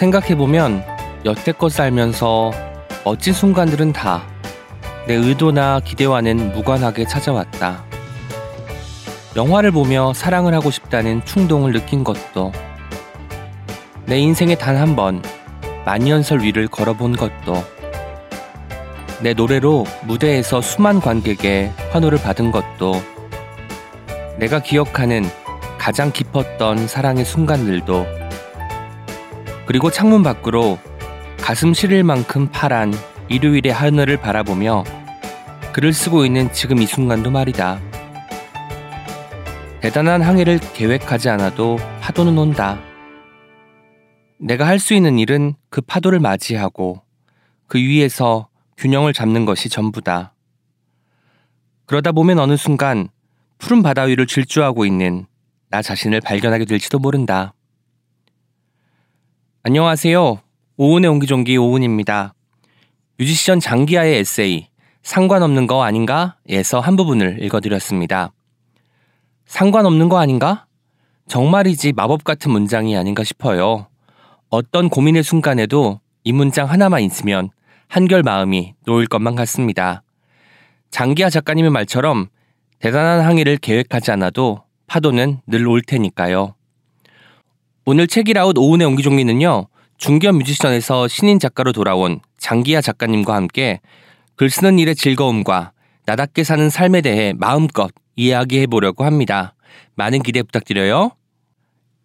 생각해보면 여태껏 살면서 멋진 순간들은 다 내 의도나 기대와는 무관하게 찾아왔다. 영화를 보며 사랑을 하고 싶다는 충동을 느낀 것도 내 인생에 단 한 번 만년설 위를 걸어본 것도 내 노래로 무대에서 수만 관객의 환호를 받은 것도 내가 기억하는 가장 깊었던 사랑의 순간들도 그리고 창문 밖으로 가슴 시릴 만큼 파란 일요일의 하늘을 바라보며 글을 쓰고 있는 지금 이 순간도 말이다. 대단한 항해를 계획하지 않아도 파도는 온다. 내가 할 수 있는 일은 그 파도를 맞이하고 그 위에서 균형을 잡는 것이 전부다. 그러다 보면 어느 순간 푸른 바다 위를 질주하고 있는 나 자신을 발견하게 될지도 모른다. 안녕하세요. 오은의 옹기종기 오은입니다. 뮤지션 장기하의 에세이 상관없는 거 아닌가? 에서 한 부분을 읽어드렸습니다. 상관없는 거 아닌가? 정말이지 마법 같은 문장이 아닌가 싶어요. 어떤 고민의 순간에도 이 문장 하나만 있으면 한결 마음이 놓일 것만 같습니다. 장기하 작가님의 말처럼 대단한 항해를 계획하지 않아도 파도는 늘 올 테니까요. 오늘 책읽아웃 오은의 옹기종기는요, 중견 뮤지션에서 신인 작가로 돌아온 장기하 작가님과 함께 글 쓰는 일의 즐거움과 나답게 사는 삶에 대해 마음껏 이야기해 보려고 합니다. 많은 기대 부탁드려요.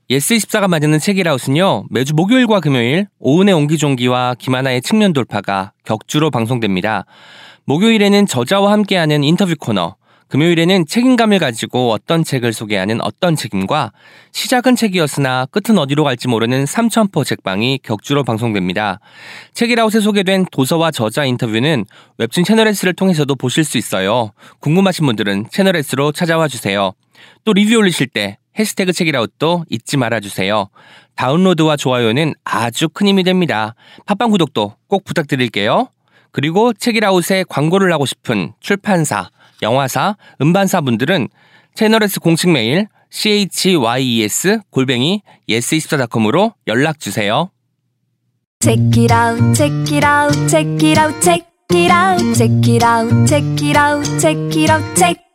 예스24가 만드는 책읽아웃은요, 매주 목요일과 금요일 오은의 옹기종기와 김하나의 측면 돌파가 격주로 방송됩니다. 목요일에는 저자와 함께하는 인터뷰 코너, 금요일에는 책임감을 가지고 어떤 책을 소개하는 어떤 책임과 시작은 책이었으나 끝은 어디로 갈지 모르는 삼천포 책방이 격주로 방송됩니다. 책이라웃에 소개된 도서와 저자 인터뷰는 웹툰 채널 S를 통해서도 보실 수 있어요. 궁금하신 분들은 채널 S로 찾아와 주세요. 또 리뷰 올리실 때 해시태그 책이라웃도 잊지 말아주세요. 다운로드와 좋아요는 아주 큰 힘이 됩니다. 팟빵 구독도 꼭 부탁드릴게요. 그리고 책이라웃에 광고를 하고 싶은 출판사, 영화사, 음반사 분들은 채널S 공식 메일 chyes 골뱅이 yes24.com으로 연락 주세요. Check it out, check it out, check it out, check it out, check it out, check it out, check it out, check.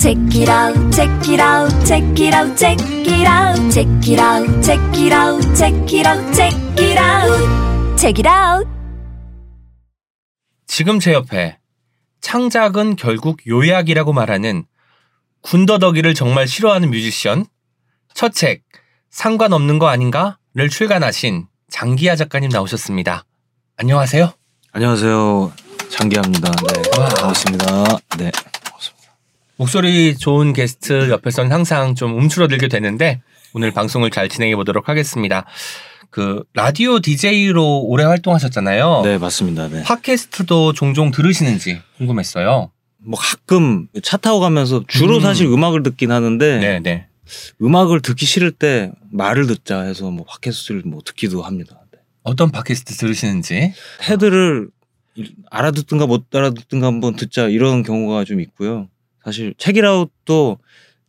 Check it out, check it out, check it out, check it out, check it out, check it out, check it out, check it out, check it out. 지금 제 옆에 창작은 결국 요약이라고 말하는 군더더기를 정말 싫어하는 뮤지션 첫 책 상관없는 거 아닌가를 출간하신 장기하 작가님 나오셨습니다. 안녕하세요. 안녕하세요. 장기합니다. 네. 와. 반갑습니다. 네. 반갑습니다. 목소리 좋은 게스트 옆에서는 항상 좀 움츠러들게 되는데 오늘 방송을 잘 진행해 보도록 하겠습니다. 그 라디오 DJ로 오래 활동하셨잖아요. 네, 맞습니다. 네. 팟캐스트도 종종 들으시는지 궁금했어요. 뭐 가끔 차 타고 가면서 주로 음. 사실 음악을 듣긴 하는데 네, 네. 음악을 듣기 싫을 때 말을 듣자 해서 뭐 팟캐스트를 뭐 듣기도 합니다. 네. 어떤 팟캐스트 들으시는지. 헤드를 일- 알아듣든가 못 알아듣든가 한번 듣자 이런 경우가 좀 있고요. 사실 책이라웃도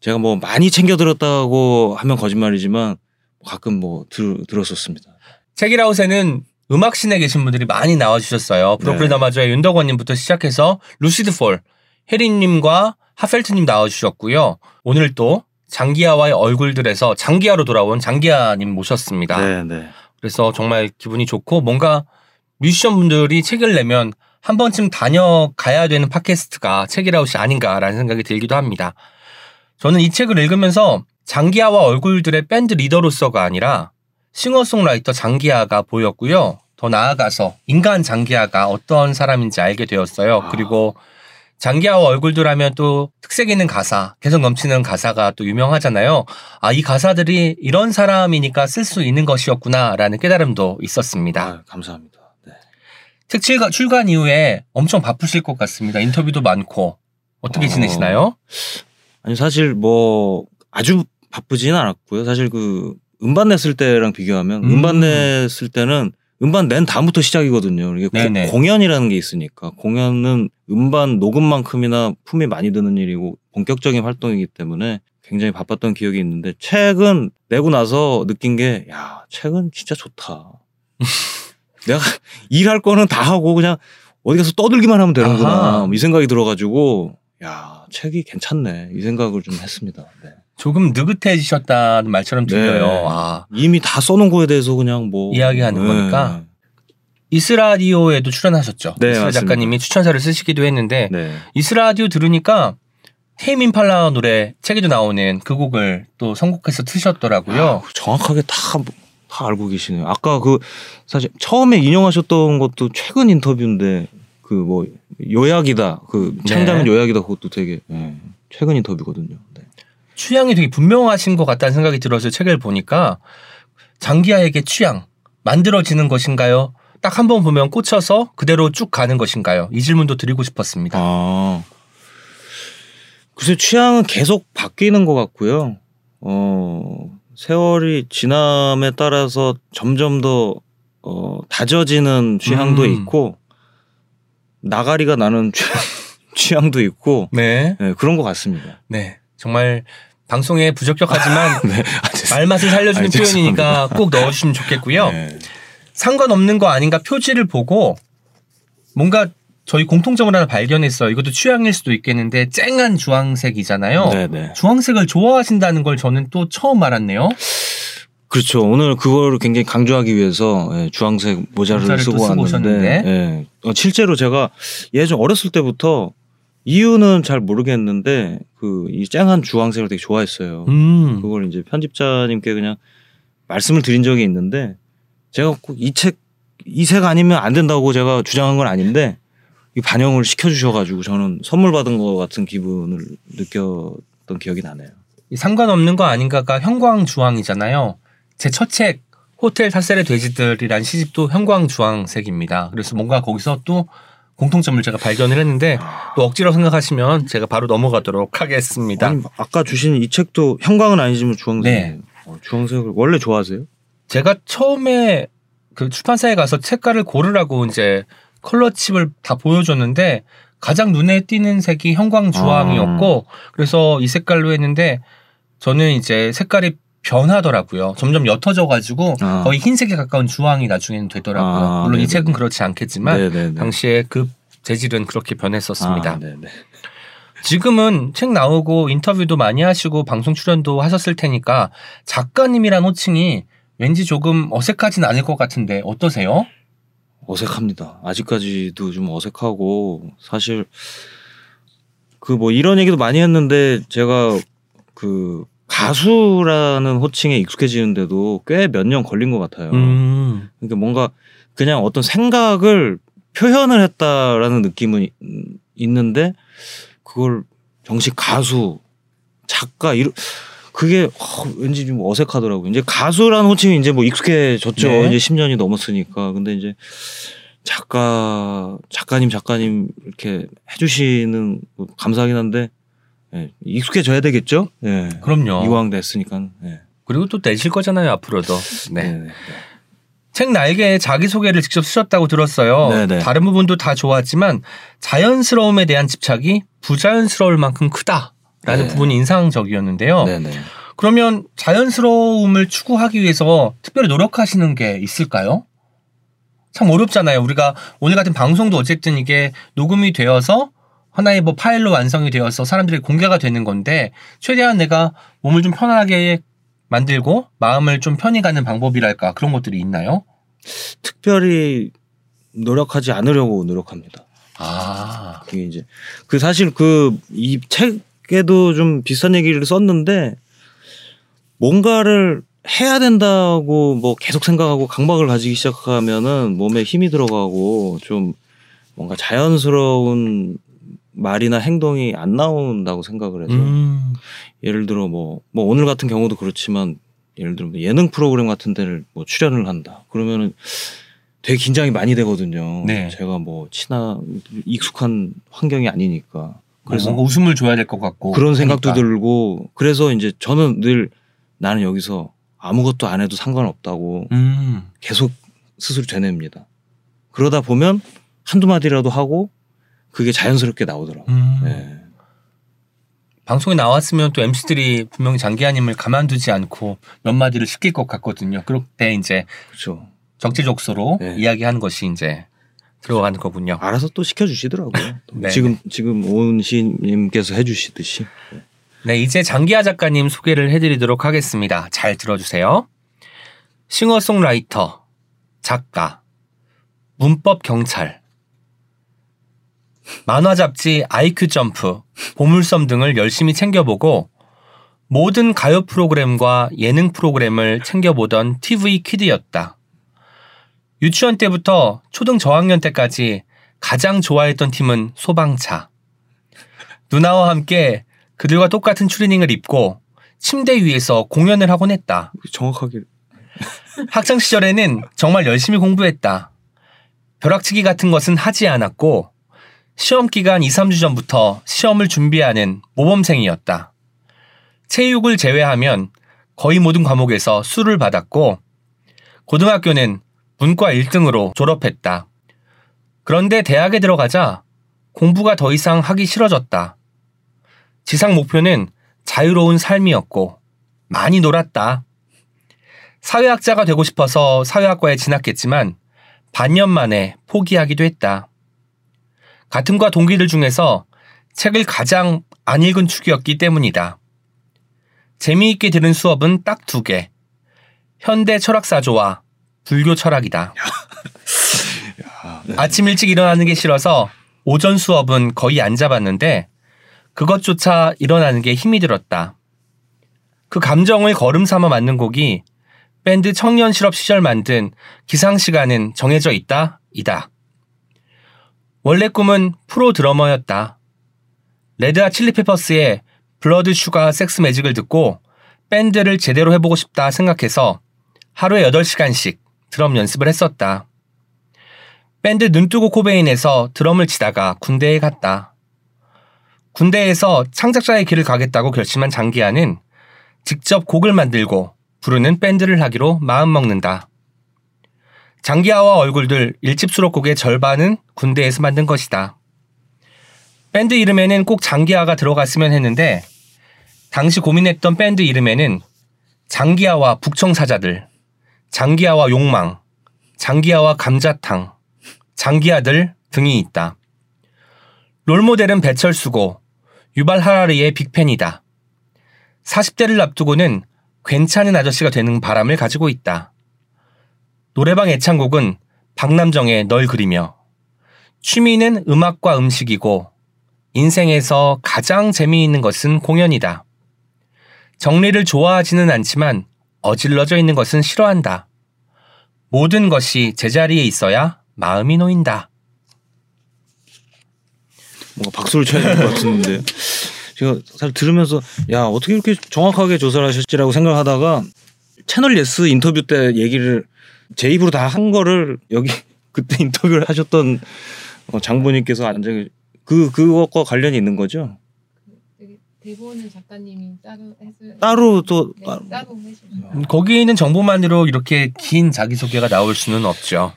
제가 뭐 많이 챙겨 들었다고 하면 거짓말이지만 가끔 뭐 들, 들었었습니다. 책이라웃에는 음악신에 계신 분들이 많이 나와주셨어요. 브로콜리 네. 너마저의 윤덕원님부터 시작해서 루시드 폴, 혜린님과 하펠트님 나와주셨고요. 오늘 또 장기하와의 얼굴들에서 장기하로 돌아온 장기하님 모셨습니다. 네, 네. 그래서 정말 기분이 좋고 뭔가 뮤지션 분들이 책을 내면 한 번쯤 다녀가야 되는 팟캐스트가 책이라웃이 아닌가라는 생각이 들기도 합니다. 저는 이 책을 읽으면서 장기하와 얼굴들의 밴드 리더로서가 아니라 싱어송라이터 장기하가 보였고요. 더 나아가서 인간 장기하가 어떤 사람인지 알게 되었어요. 아. 그리고 장기하와 얼굴들 하면 또 특색 있는 가사, 개성 넘치는 가사가 또 유명하잖아요. 아, 이 가사들이 이런 사람이니까 쓸 수 있는 것이었구나라는 깨달음도 있었습니다. 아, 감사합니다. 네. 책 출간, 출간 이후에 엄청 바쁘실 것 같습니다. 인터뷰도 많고. 어떻게 어. 지내시나요? 아니 사실 뭐 아주 바쁘지는 않았고요. 사실 그 음반 냈을 때랑 비교하면 음. 음. 반 냈을 때는 음반 낸 다음부터 시작이거든요. 이게 고- 네네. 공연이라는 게 있으니까 공연은 음반 녹음만큼이나 품이 많이 드는 일이고 본격적인 활동이기 때문에 굉장히 바빴던 기억이 있는데 책은 내고 나서 느낀 게 야 책은 진짜 좋다. 내가 일할 거는 다 하고 그냥 어디 가서 떠들기만 하면 되는구나 아하. 뭐이 생각이 들어가지고 야 책이 괜찮네 이 생각을 좀 했습니다. 네. 조금 느긋해지셨다는 말처럼 들려요. 네. 아, 이미 다 써놓은 거에 대해서 그냥 뭐 이야기하는 네. 거니까. 이스라디오에도 출연하셨죠. 네, 이스라 맞습니다. 작가님이 추천사를 쓰시기도 했는데 네. 이스라디오 들으니까 테임 임팔라 노래 책에도 나오는 그 곡을 또 선곡해서 트셨더라고요. 아, 정확하게 다, 다 알고 계시네요. 아까 그 사실 처음에 인용하셨던 것도 최근 인터뷰인데 그 뭐 요약이다 그 네. 창작은 요약이다 그것도 되게 예, 최근 인터뷰거든요. 네. 취향이 되게 분명하신 것 같다는 생각이 들어서 책을 보니까 장기하에게 취향 만들어지는 것인가요? 딱 한 번 보면 꽂혀서 그대로 쭉 가는 것인가요? 이 질문도 드리고 싶었습니다. 아 글쎄 취향은 계속 바뀌는 것 같고요. 어 세월이 지남에 따라서 점점 더 어, 다져지는 취향도 음. 있고 나가리가 나는 취향, 취향도 있고 네, 네, 그런 것 같습니다. 네, 정말 방송에 부적격하지만 네. 말맛을 살려주는 아, 표현이니까 꼭 넣어주시면 좋겠고요. 네. 상관없는 거 아닌가 표지를 보고 뭔가 저희 공통점을 하나 발견했어요. 이것도 취향일 수도 있겠는데 쨍한 주황색이잖아요. 네네. 주황색을 좋아하신다는 걸 저는 또 처음 알았네요. 그렇죠. 오늘 그거를 굉장히 강조하기 위해서 예, 주황색 모자를 모자를 또 쓰고 왔는데 오셨는데. 예. 어, 실제로 제가 예전 어렸을 때부터 이유는 잘 모르겠는데 그 이 쨍한 주황색을 되게 좋아했어요. 음. 그걸 이제 편집자님께 그냥 말씀을 드린 적이 있는데 제가 꼭 이 책 이 색 아니면 안 된다고 제가 주장한 건 아닌데 이 반영을 시켜주셔가지고 저는 선물 받은 것 같은 기분을 느꼈던 기억이 나네요. 이 상관없는 거 아닌가가 형광주황이잖아요. 제 첫 책 호텔 사셀의 돼지들이란 시집도 형광주황색입니다. 그래서 뭔가 거기서 또 공통점을 제가 발견을 했는데 또 억지로 생각하시면 제가 바로 넘어가도록 하겠습니다. 아니, 아까 주신 이 책도 형광은 아니지만 주황색. 네. 어, 주황색을 원래 좋아하세요? 제가 처음에 그 출판사에 가서 책가를 고르라고 이제 컬러칩을 다 보여줬는데 가장 눈에 띄는 색이 형광 주황이었고 그래서 이 색깔로 했는데 저는 이제 색깔이 변하더라고요. 점점 옅어져 가지고 아. 거의 흰색에 가까운 주황이 나중에는 되더라고요. 아, 물론 이 네네. 책은 그렇지 않겠지만 네네네. 당시에 그 재질은 그렇게 변했었습니다. 아. 지금은 책 나오고 인터뷰도 많이 하시고 방송 출연도 하셨을 테니까 작가님이란 호칭이 왠지 조금 어색하진 않을 것 같은데 어떠세요? 어색합니다. 아직까지도 좀 어색하고 사실 그 뭐 이런 얘기도 많이 했는데 제가 그 가수라는 호칭에 익숙해지는데도 꽤 몇 년 걸린 것 같아요. 음. 그러니까 뭔가 그냥 어떤 생각을 표현을 했다라는 느낌은 이- 있는데 그걸 정식 가수, 작가 이런 그게 어, 왠지 좀 어색하더라고요. 이제 가수라는 호칭이 이제 뭐 익숙해졌죠. 네. 이제 10년이 넘었으니까. 근데 이제 작가, 작가님, 작가님 이렇게 해주시는 거 감사하긴 한데 예, 익숙해져야 되겠죠. 예. 그럼요. 이왕 됐으니까. 예. 그리고 또 내실 거잖아요 앞으로도. 네. 네, 네. 책 날개에 자기 소개를 직접 쓰셨다고 들었어요. 네네. 다른 부분도 다 좋았지만 자연스러움에 대한 집착이 부자연스러울 만큼 크다라는 네. 부분이 인상적이었는데요. 네, 네. 그러면 자연스러움을 추구하기 위해서 특별히 노력하시는 게 있을까요? 참 어렵잖아요. 우리가 오늘 같은 방송도 어쨌든 이게 녹음이 되어서 하나의 뭐 파일로 완성이 되어서 사람들이 공개가 되는 건데 최대한 내가 몸을 좀 편하게 만들고 마음을 좀 편히 가는 방법이랄까 그런 것들이 있나요? 특별히 노력하지 않으려고 노력합니다. 아, 그게 이제 그 사실 그 이 책에도 좀 비슷한 얘기를 썼는데 뭔가를 해야 된다고 뭐 계속 생각하고 강박을 가지기 시작하면은 몸에 힘이 들어가고 좀 뭔가 자연스러운 말이나 행동이 안 나온다고 생각을 해서 음, 예를 들어 뭐, 뭐 오늘 같은 경우도 그렇지만 예를 들어 뭐 예능 프로그램 같은 데를 뭐 출연을 한다. 그러면은 되게 긴장이 많이 되거든요. 네. 제가 뭐 친한 익숙한 환경이 아니니까. 그래서 뭔가 웃음을 줘야 될 것 같고 그런 생각도 하니까. 들고 그래서 이제 저는 늘 나는 여기서 아무것도 안 해도 상관없다고 음, 계속 스스로 되냅니다. 그러다 보면 한두 마디라도 하고 그게 자연스럽게 나오더라고요. 음. 네. 방송에 나왔으면 또 MC들이 분명히 장기하님을 가만두지 않고 몇 마디를 시킬 것 같거든요. 그럴 때 이제 그렇죠. 적재적소로 네. 이야기하는 것이 이제 들어가는 거군요. 알아서 또 시켜주시더라고요. 네. 지금 지금 오은 씨님께서 해주시듯이. 네, 이제 장기하 작가님 소개를 해드리도록 하겠습니다. 잘 들어주세요. 싱어송라이터, 작가, 문법 경찰, 만화 잡지 아이큐 점프, 보물섬 등을 열심히 챙겨보고 모든 가요 프로그램과 예능 프로그램을 챙겨보던 TV 키드였다. 유치원 때부터 초등 저학년 때까지 가장 좋아했던 팀은 소방차. 누나와 함께 그들과 똑같은 추리닝을 입고 침대 위에서 공연을 하곤 했다. 정확하게 학창 시절에는 정말 열심히 공부했다. 벼락치기 같은 것은 하지 않았고 시험 기간 2, 3주 전부터 시험을 준비하는 모범생이었다. 체육을 제외하면 거의 모든 과목에서 수를 받았고 고등학교는 문과 1등으로 졸업했다. 그런데 대학에 들어가자 공부가 더 이상 하기 싫어졌다. 지상 목표는 자유로운 삶이었고 많이 놀았다. 사회학자가 되고 싶어서 사회학과에 진학했지만 반년 만에 포기하기도 했다. 같은 과 동기들 중에서 책을 가장 안 읽은 축이었기 때문이다. 재미있게 들은 수업은 딱 두 개. 현대 철학사조와 불교 철학이다. 아침 일찍 일어나는 게 싫어서 오전 수업은 거의 안 잡았는데 그것조차 일어나는 게 힘이 들었다. 그 감정을 거름 삼아 만든 곡이 밴드 청년 실업 시절 만든 기상 시간은 정해져 있다. 이다. 원래 꿈은 프로 드러머였다. 레드아 칠리페퍼스의 블러드 슈가 섹스 매직을 듣고 밴드를 제대로 해보고 싶다 생각해서 하루에 8시간씩 드럼 연습을 했었다. 밴드 눈뜨고 코베인에서 드럼을 치다가 군대에 갔다. 군대에서 창작자의 길을 가겠다고 결심한 장기하는 직접 곡을 만들고 부르는 밴드를 하기로 마음먹는다. 장기하와 얼굴들 1집 수록곡의 절반은 군대에서 만든 것이다. 밴드 이름에는 꼭 장기하가 들어갔으면 했는데 당시 고민했던 밴드 이름에는 장기하와 북청사자들, 장기하와 욕망, 장기하와 감자탕, 장기하들 등이 있다. 롤모델은 배철수고 유발 하라리의 빅팬이다. 40대를 앞두고는 괜찮은 아저씨가 되는 바람을 가지고 있다. 노래방 애창곡은 박남정의 널 그리며 취미는 음악과 음식이고 인생에서 가장 재미있는 것은 공연이다. 정리를 좋아하지는 않지만 어질러져 있는 것은 싫어한다. 모든 것이 제자리에 있어야 마음이 놓인다. 뭔가 박수를 쳐야 될 것 같은데 제가 사실 들으면서 야 어떻게 이렇게 정확하게 조사를 하셨지라고 생각하다가 채널 예스 인터뷰 때 얘기를 제 입으로 다 한 거를 여기 그때 인터뷰를 하셨던 어, 장본인께서 완전히 그 그것과 관련이 있는 거죠. 대본은 작가님이 따로 해서 따로 또 네, 아, 따로. 음, 거기에 있는 정보만으로 이렇게 긴 자기 소개가 나올 수는 없죠.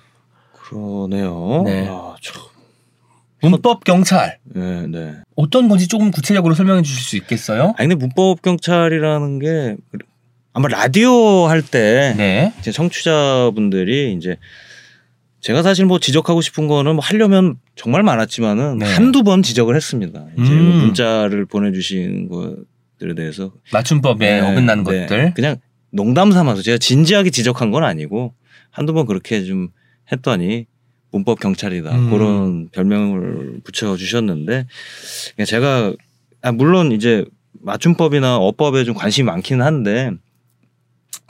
그러네요. 네. 아, 참. 문법 경찰 네, 네. 어떤 건지 조금 구체적으로 설명해 주실 수 있겠어요? 아니 근데 문법 경찰이라는 게 아마 라디오 할때 네. 이제 청취자분들이 이제 제가 사실 뭐 지적하고 싶은 거는 뭐 하려면 정말 많았지만은 네. 한두 번 지적을 했습니다. 이제 음. 문자를 보내주신 것들에 대해서 맞춤법에 네, 어긋나는 네. 것들. 그냥 농담 삼아서 제가 진지하게 지적한 건 아니고 한두 번 그렇게 좀 했더니 문법 경찰이다 음. 그런 별명을 붙여 주셨는데 제가 아, 물론 이제 맞춤법이나 어법에 좀 관심이 많기는 한데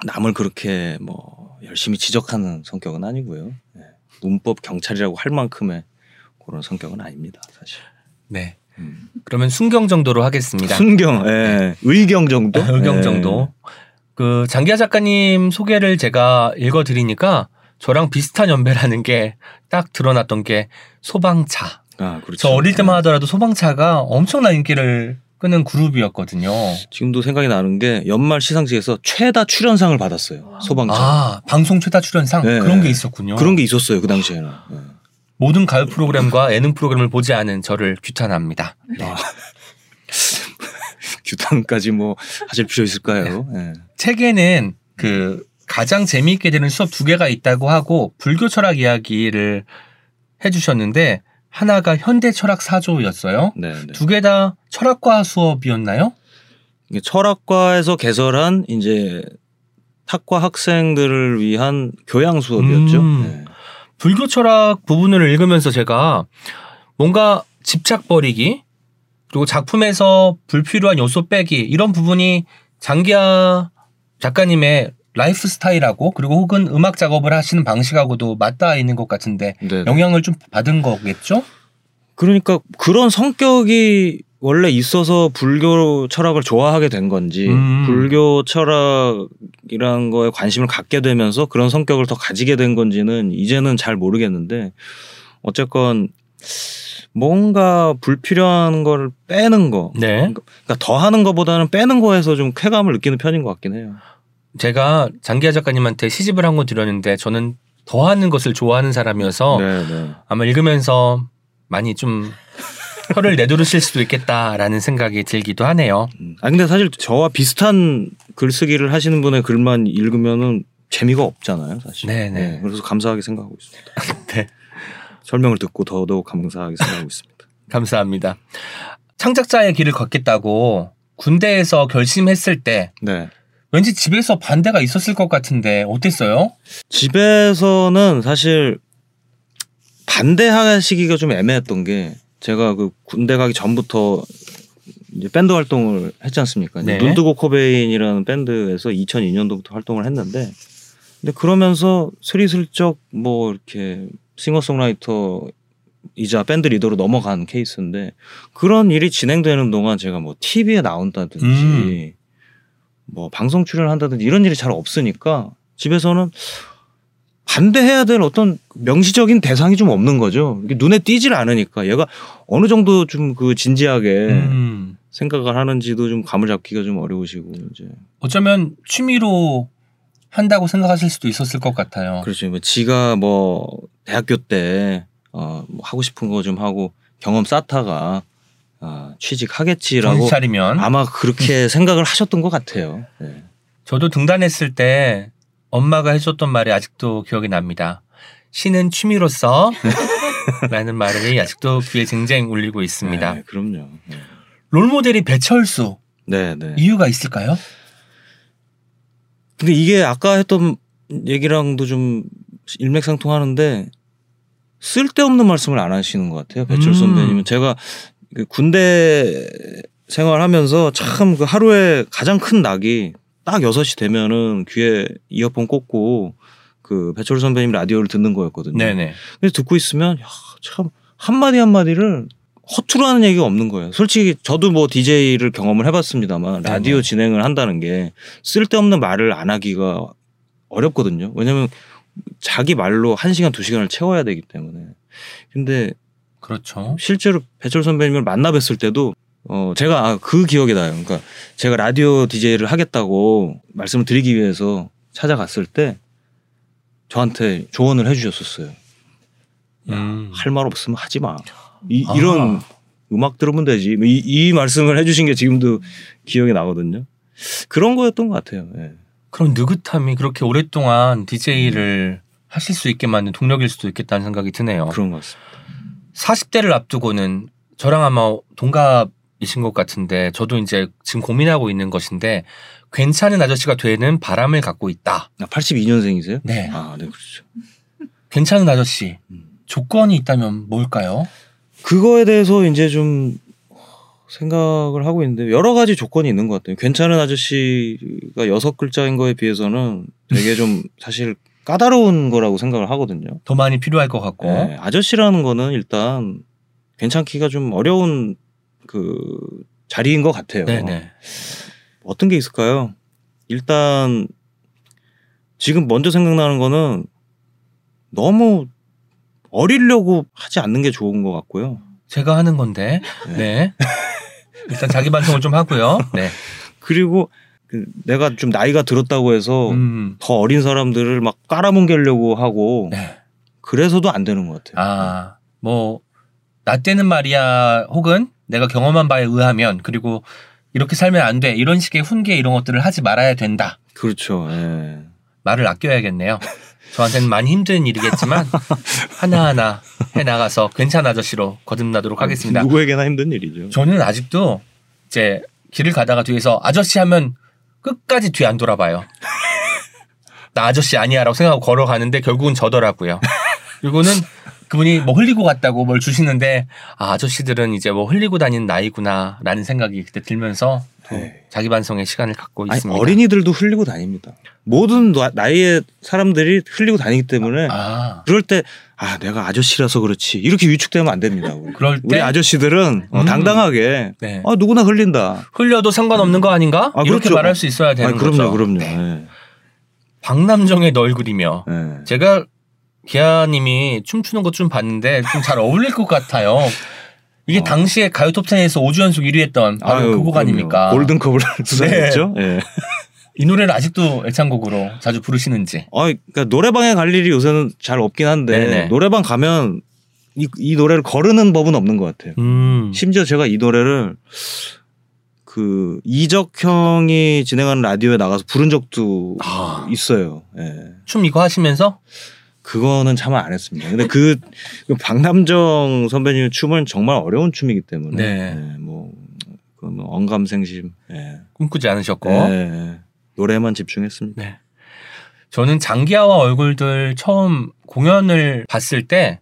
남을 그렇게 뭐 열심히 지적하는 성격은 아니고요. 네. 문법 경찰이라고 할 만큼의 그런 성격은 아닙니다, 사실. 네. 음. 그러면 순경 정도로 하겠습니다. 순경, 예. 의경 정도, 의경 예. 정도. 그 장기하 작가님 소개를 제가 읽어드리니까 저랑 비슷한 연배라는 게 딱 드러났던 게 소방차. 아, 그렇죠. 저 어릴 때만 하더라도 소방차가 엄청난 인기를 끄는 그룹이었거든요. 지금도 생각이 나는 게 연말 시상식에서 최다 출연상을 받았어요. 소방차. 아 방송 최다 출연상 네. 그런 게 있었군요. 그런 게 있었어요 그 당시에는. 예. 모든 가요 프로그램과 예능 프로그램을 보지 않은 저를 규탄합니다. 아. 규탄까지 뭐 하실 필요 있을까요? 예. 책에는 그 가장 재미있게 되는 수업 두 개가 있다고 하고 불교 철학 이야기를 해주셨는데 하나가 현대 철학 사조였어요. 네, 네. 두개 다 철학과 수업이었나요? 철학과에서 개설한 이제 학과 학생들을 위한 교양 수업이었죠. 음. 네. 불교 철학 부분을 읽으면서 제가 뭔가 집착 버리기 그리고 작품에서 불필요한 요소 빼기 이런 부분이 장기하 작가님의 라이프 스타일하고 그리고 혹은 음악 작업을 하시는 방식하고도 맞닿아 있는 것 같은데 네. 영향을 좀 받은 거겠죠? 그러니까 그런 성격이 원래 있어서 불교 철학을 좋아하게 된 건지 음. 불교 철학이란 거에 관심을 갖게 되면서 그런 성격을 더 가지게 된 건지는 이제는 잘 모르겠는데 어쨌건 뭔가 불필요한 걸 빼는 거 네. 그러니까 더 하는 것보다는 빼는 거에서 좀 쾌감을 느끼는 편인 것 같긴 해요. 제가 장기하 작가님한테 시집을 한 권 드렸는데 저는 더 하는 것을 좋아하는 사람이어서 네, 네. 아마 읽으면서 많이 좀 혀를 내두르실 수도 있겠다라는 생각이 들기도 하네요. 음. 아 근데 사실 저와 비슷한 글쓰기를 하시는 분의 글만 읽으면은 재미가 없잖아요, 사실. 네네. 그래서 감사하게 생각하고 있습니다. 네. 설명을 듣고 더더욱 감사하게 생각하고 있습니다. 감사합니다. 창작자의 길을 걷겠다고 군대에서 결심했을 때 네. 왠지 집에서 반대가 있었을 것 같은데 어땠어요? 집에서는 사실 반대하시기가 좀 애매했던 게 제가 그 군대 가기 전부터 이제 밴드 활동을 했지 않습니까? 네. 눈뜨고 코베인이라는 밴드에서 2002년도부터 활동을 했는데 근데 그러면서 스리슬쩍 뭐 이렇게 싱어송라이터 이자 밴드 리더로 넘어간 케이스인데 그런 일이 진행되는 동안 제가 뭐 TV에 나온다든지 음. 뭐 방송 출연을 한다든지 이런 일이 잘 없으니까 집에서는 반대해야 될 어떤 명시적인 대상이 좀 없는 거죠. 눈에 띄질 않으니까 얘가 어느 정도 좀 그 진지하게 음, 생각을 하는지도 좀 감을 잡기가 좀 어려우시고 이제 어쩌면 취미로 한다고 생각하실 수도 있었을 것 같아요. 그렇죠. 뭐 지가 뭐 대학교 때 어, 뭐 하고 싶은 거 좀 하고 경험 쌓다가 아, 취직하겠지라고 차리면 아마 그렇게 생각을 하셨던 것 같아요. 네. 저도 등단했을 때 엄마가 해줬던 말이 아직도 기억이 납니다. 시는 취미로서 라는 말이 아직도 귀에 쟁쟁 울리고 있습니다. 네, 그럼요. 네. 롤모델이 배철수 네, 네. 이유가 있을까요? 근데 이게 아까 했던 얘기랑도 좀 일맥상통하는데 쓸데없는 말씀을 안 하시는 것 같아요. 배철 음. 선배님은 제가 그 군대 생활하면서 참 그 하루에 가장 큰 낙이 딱 6시 되면은 귀에 이어폰 꽂고 그 배철 선배님 라디오를 듣는 거였거든요. 네네. 근데 듣고 있으면 야, 참 한마디 한마디를 허투루 하는 얘기가 없는 거예요. 솔직히 저도 뭐 DJ를 경험을 해봤습니다만 라디오 네네. 진행을 한다는 게 쓸데없는 말을 안 하기가 어렵거든요. 왜냐면 자기 말로 한 시간 두 시간을 채워야 되기 때문에. 근데 그렇죠. 실제로 배철 선배님을 만나 뵀을 때도 어 제가 아, 그 기억이 나요. 그러니까 제가 라디오 DJ를 하겠다고 말씀을 드리기 위해서 찾아갔을 때 저한테 조언을 해주셨었어요. 음. 할말 없으면 하지 마. 이, 아. 이런 음악 들으면 되지. 뭐 이, 이 말씀을 해주신 게 지금도 기억이 나거든요. 그런 거였던 것 같아요. 예. 그런 느긋함이 그렇게 오랫동안 DJ를 하실 수 있게 만든 동력일 수도 있겠다는 생각이 드네요. 그런 것 같습니다. 40대를 앞두고는 저랑 아마 동갑이신 것 같은데 저도 이제 지금 고민하고 있는 것인데 괜찮은 아저씨가 되는 바람을 갖고 있다. 아, 82년생이세요? 네. 아, 네, 그렇죠. 괜찮은 아저씨. 음. 조건이 있다면 뭘까요? 그거에 대해서 이제 좀 생각을 하고 있는데 여러 가지 조건이 있는 것 같아요. 괜찮은 아저씨가 여섯 글자인 거에 비해서는 되게 좀 사실 까다로운 거라고 생각을 하거든요. 더 많이 필요할 것 같고. 네, 아저씨라는 거는 일단 괜찮기가 좀 어려운 그 자리인 것 같아요. 네네. 어떤 게 있을까요? 일단 지금 먼저 생각나는 거는 너무 어리려고 하지 않는 게 좋은 것 같고요. 제가 하는 건데. 네. 네. 일단 자기 반성을 좀 하고요. 네. 그리고 그 내가 좀 나이가 들었다고 해서 음. 더 어린 사람들을 막 깔아뭉개려고 하고 네. 그래서도 안 되는 것 같아요. 아, 뭐, 나 때는 말이야, 혹은 내가 경험한 바에 의하면, 그리고 이렇게 살면 안 돼. 이런 식의 훈계 이런 것들을 하지 말아야 된다. 그렇죠. 예. 말을 아껴야겠네요. 저한테는 많이 힘든 일이겠지만 하나하나 해 나가서 괜찮은 아저씨로 거듭나도록 하겠습니다. 누구에게나 힘든 일이죠. 저는 아직도 이제 길을 가다가 뒤에서 아저씨 하면 끝까지 뒤 안 돌아봐요. 나 아저씨 아니야라고 생각하고 걸어가는데 결국은 저더라고요. 그리고는 그분이 뭐 흘리고 갔다고 뭘 주시는데 아, 아저씨들은 이제 뭐 흘리고 다니는 나이구나라는 생각이 그때 들면서 또 네. 자기 반성의 시간을 갖고 아니, 있습니다. 어린이들도 흘리고 다닙니다. 모든 나- 나이의 사람들이 흘리고 다니기 때문에 아, 그럴 때 아 내가 아저씨라서 그렇지 이렇게 위축되면 안 됩니다. 우리, 그럴 때 우리 아저씨들은 어, 음. 당당하게 네. 아 누구나 흘린다. 흘려도 상관없는 거 아닌가? 아, 이렇게 그렇죠. 말할 수 있어야 되는 아, 그럼요, 거죠. 그럼요. 네. 네. 박남정의 널 그리며 네. 제가 기아님이 춤추는 것 좀 봤는데 좀 잘 어울릴 것 같아요. 이게 어. 당시에 가요 톱10에서 5주 연속 1위 했던 바로 그 곡. 아닙니까? 골든컵을 수상했죠. 예. 이 노래를 아직도 애창곡으로 자주 부르시는지. 아, 그러니까 노래방에 갈 일이 요새는 잘 없긴 한데 네네. 노래방 가면 이, 이 노래를 거르는 법은 없는 것 같아요. 음. 심지어 제가 이 노래를 그 이적 형이 진행하는 라디오에 나가서 부른 적도 아. 있어요. 예. 춤 이거 하시면서 그거는 참안 했습니다. 근데 그, 그 박남정 선배님의 춤은 정말 어려운 춤이기 때문에 네. 예, 뭐, 그뭐 언감생심 예. 꿈꾸지 않으셨고. 예. 노래만 집중했습니다. 네. 저는 장기하와 얼굴들 처음 공연을 봤을 때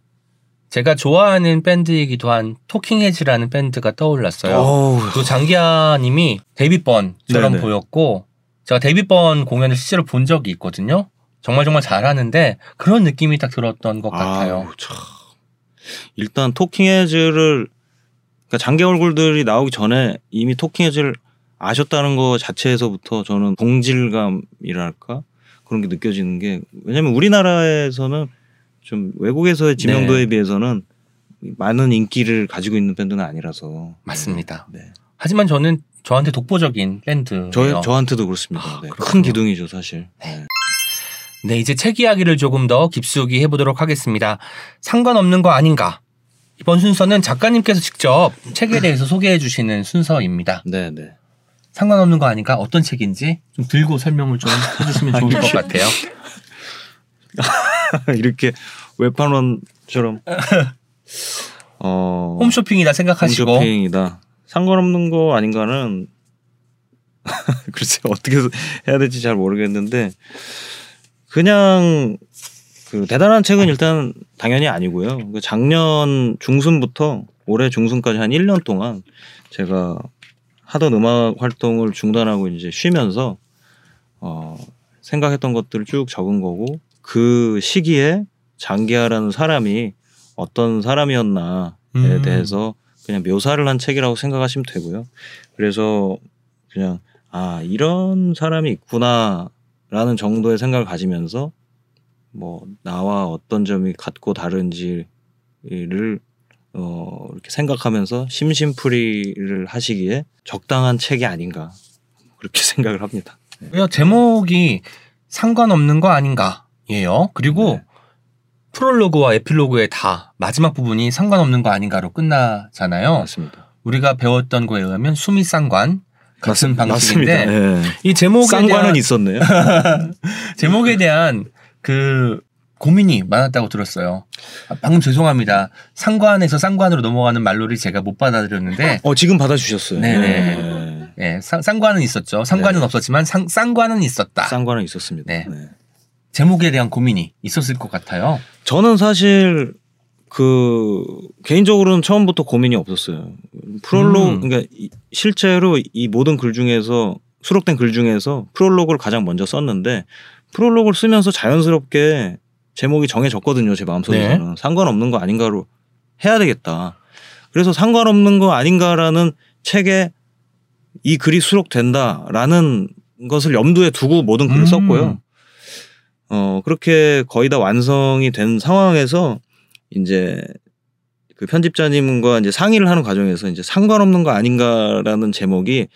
제가 좋아하는 밴드이기도 한 토킹 헤즈라는 밴드가 떠올랐어요. 어우, 또 장기하님이 데뷔번처럼 네네. 보였고 제가 데뷔번 공연을 실제로 본 적이 있거든요. 정말 정말 잘하는데 그런 느낌이 딱 들었던 것 같아요. 아우, 참. 일단 토킹 헤즈를 그러니까 장기 얼굴들이 나오기 전에 이미 토킹 헤즈를 아셨다는 거 자체에서부터 저는 동질감이랄까 그런 게 느껴지는 게 왜냐면 우리나라에서는 좀 외국에서의 지명도에 네. 비해서는 많은 인기를 가지고 있는 밴드는 아니라서 맞습니다. 네. 하지만 저는 저한테 독보적인 밴드예요. 저 저한테도 그렇습니다. 아, 네. 큰. 기둥이죠 사실. 네. 네, 이제 책 이야기를 조금 더 깊숙이 해보도록 하겠습니다. 상관없는 거 아닌가? 이번 순서는 작가님께서 직접 책에 대해서 소개해 주시는 순서입니다. 네, 네. 상관없는 거 아닌가? 어떤 책인지 좀 들고 설명을 좀 해주시면 좋을 것 같아요. 이렇게 외판원처럼 어 홈쇼핑이다 생각하시고 홈쇼핑이다. 상관없는 거 아닌가는 글쎄 어떻게 해야 될지 잘 모르겠는데 그냥 그 대단한 책은 일단 당연히 아니고요. 그 작년 중순부터 올해 중순까지 한 1년 동안 제가 하던 음악 활동을 중단하고 이제 쉬면서 어 생각했던 것들을 쭉 적은 거고 그 시기에 장기하라는 사람이 어떤 사람이었나에 음. 대해서 그냥 묘사를 한 책이라고 생각하시면 되고요. 그래서 그냥 아 이런 사람이 있구나 라는 정도의 생각을 가지면서 뭐 나와 어떤 점이 같고 다른지를 어 이렇게 생각하면서 심심풀이를 하시기에 적당한 책이 아닌가 그렇게 생각을 합니다. 왜요? 제목이 상관없는 거 아닌가예요. 그리고 네. 프롤로그와 에필로그의 다 마지막 부분이 상관없는 거 아닌가로 끝나잖아요. 맞습니다. 우리가 배웠던 거에 의하면 수미 쌍관 같은. 방식인데 예. 이 제목에 쌍관은 대한 있었네요. 제목에 대한 그 고민이 많았다고 들었어요. 아, 방금 죄송합니다. 상관에서 쌍관으로 넘어가는 말로를 제가 못 받아들였는데 어 지금 받아주셨어요. 네네. 예. 예, 상, 쌍관은 있었죠. 상관은 네. 없었지만 상, 쌍관은 있었다. 쌍관은 있었습니다. 네. 네. 제목에 대한 고민이 있었을 것 같아요. 저는 사실 그 개인적으로는 처음부터 고민이 없었어요. 프롤로그 음. 그러니까 이- 실제로 이 모든 글 중에서 수록된 글 중에서 프롤로그를 가장 먼저 썼는데 프롤로그를 쓰면서 자연스럽게 제목이 정해졌거든요. 제 마음속에서는 상관없는 거 아닌가로 해야 되겠다. 그래서 상관없는 거 아닌가라는 책에 이 글이 수록된다라는 것을 염두에 두고 모든 글을 음. 썼고요. 어, 그렇게 거의 다 완성이 된 상황에서 이제 그 편집자님과 이제 상의를 하는 과정에서 이제 상관없는 거 아닌가라는 제목이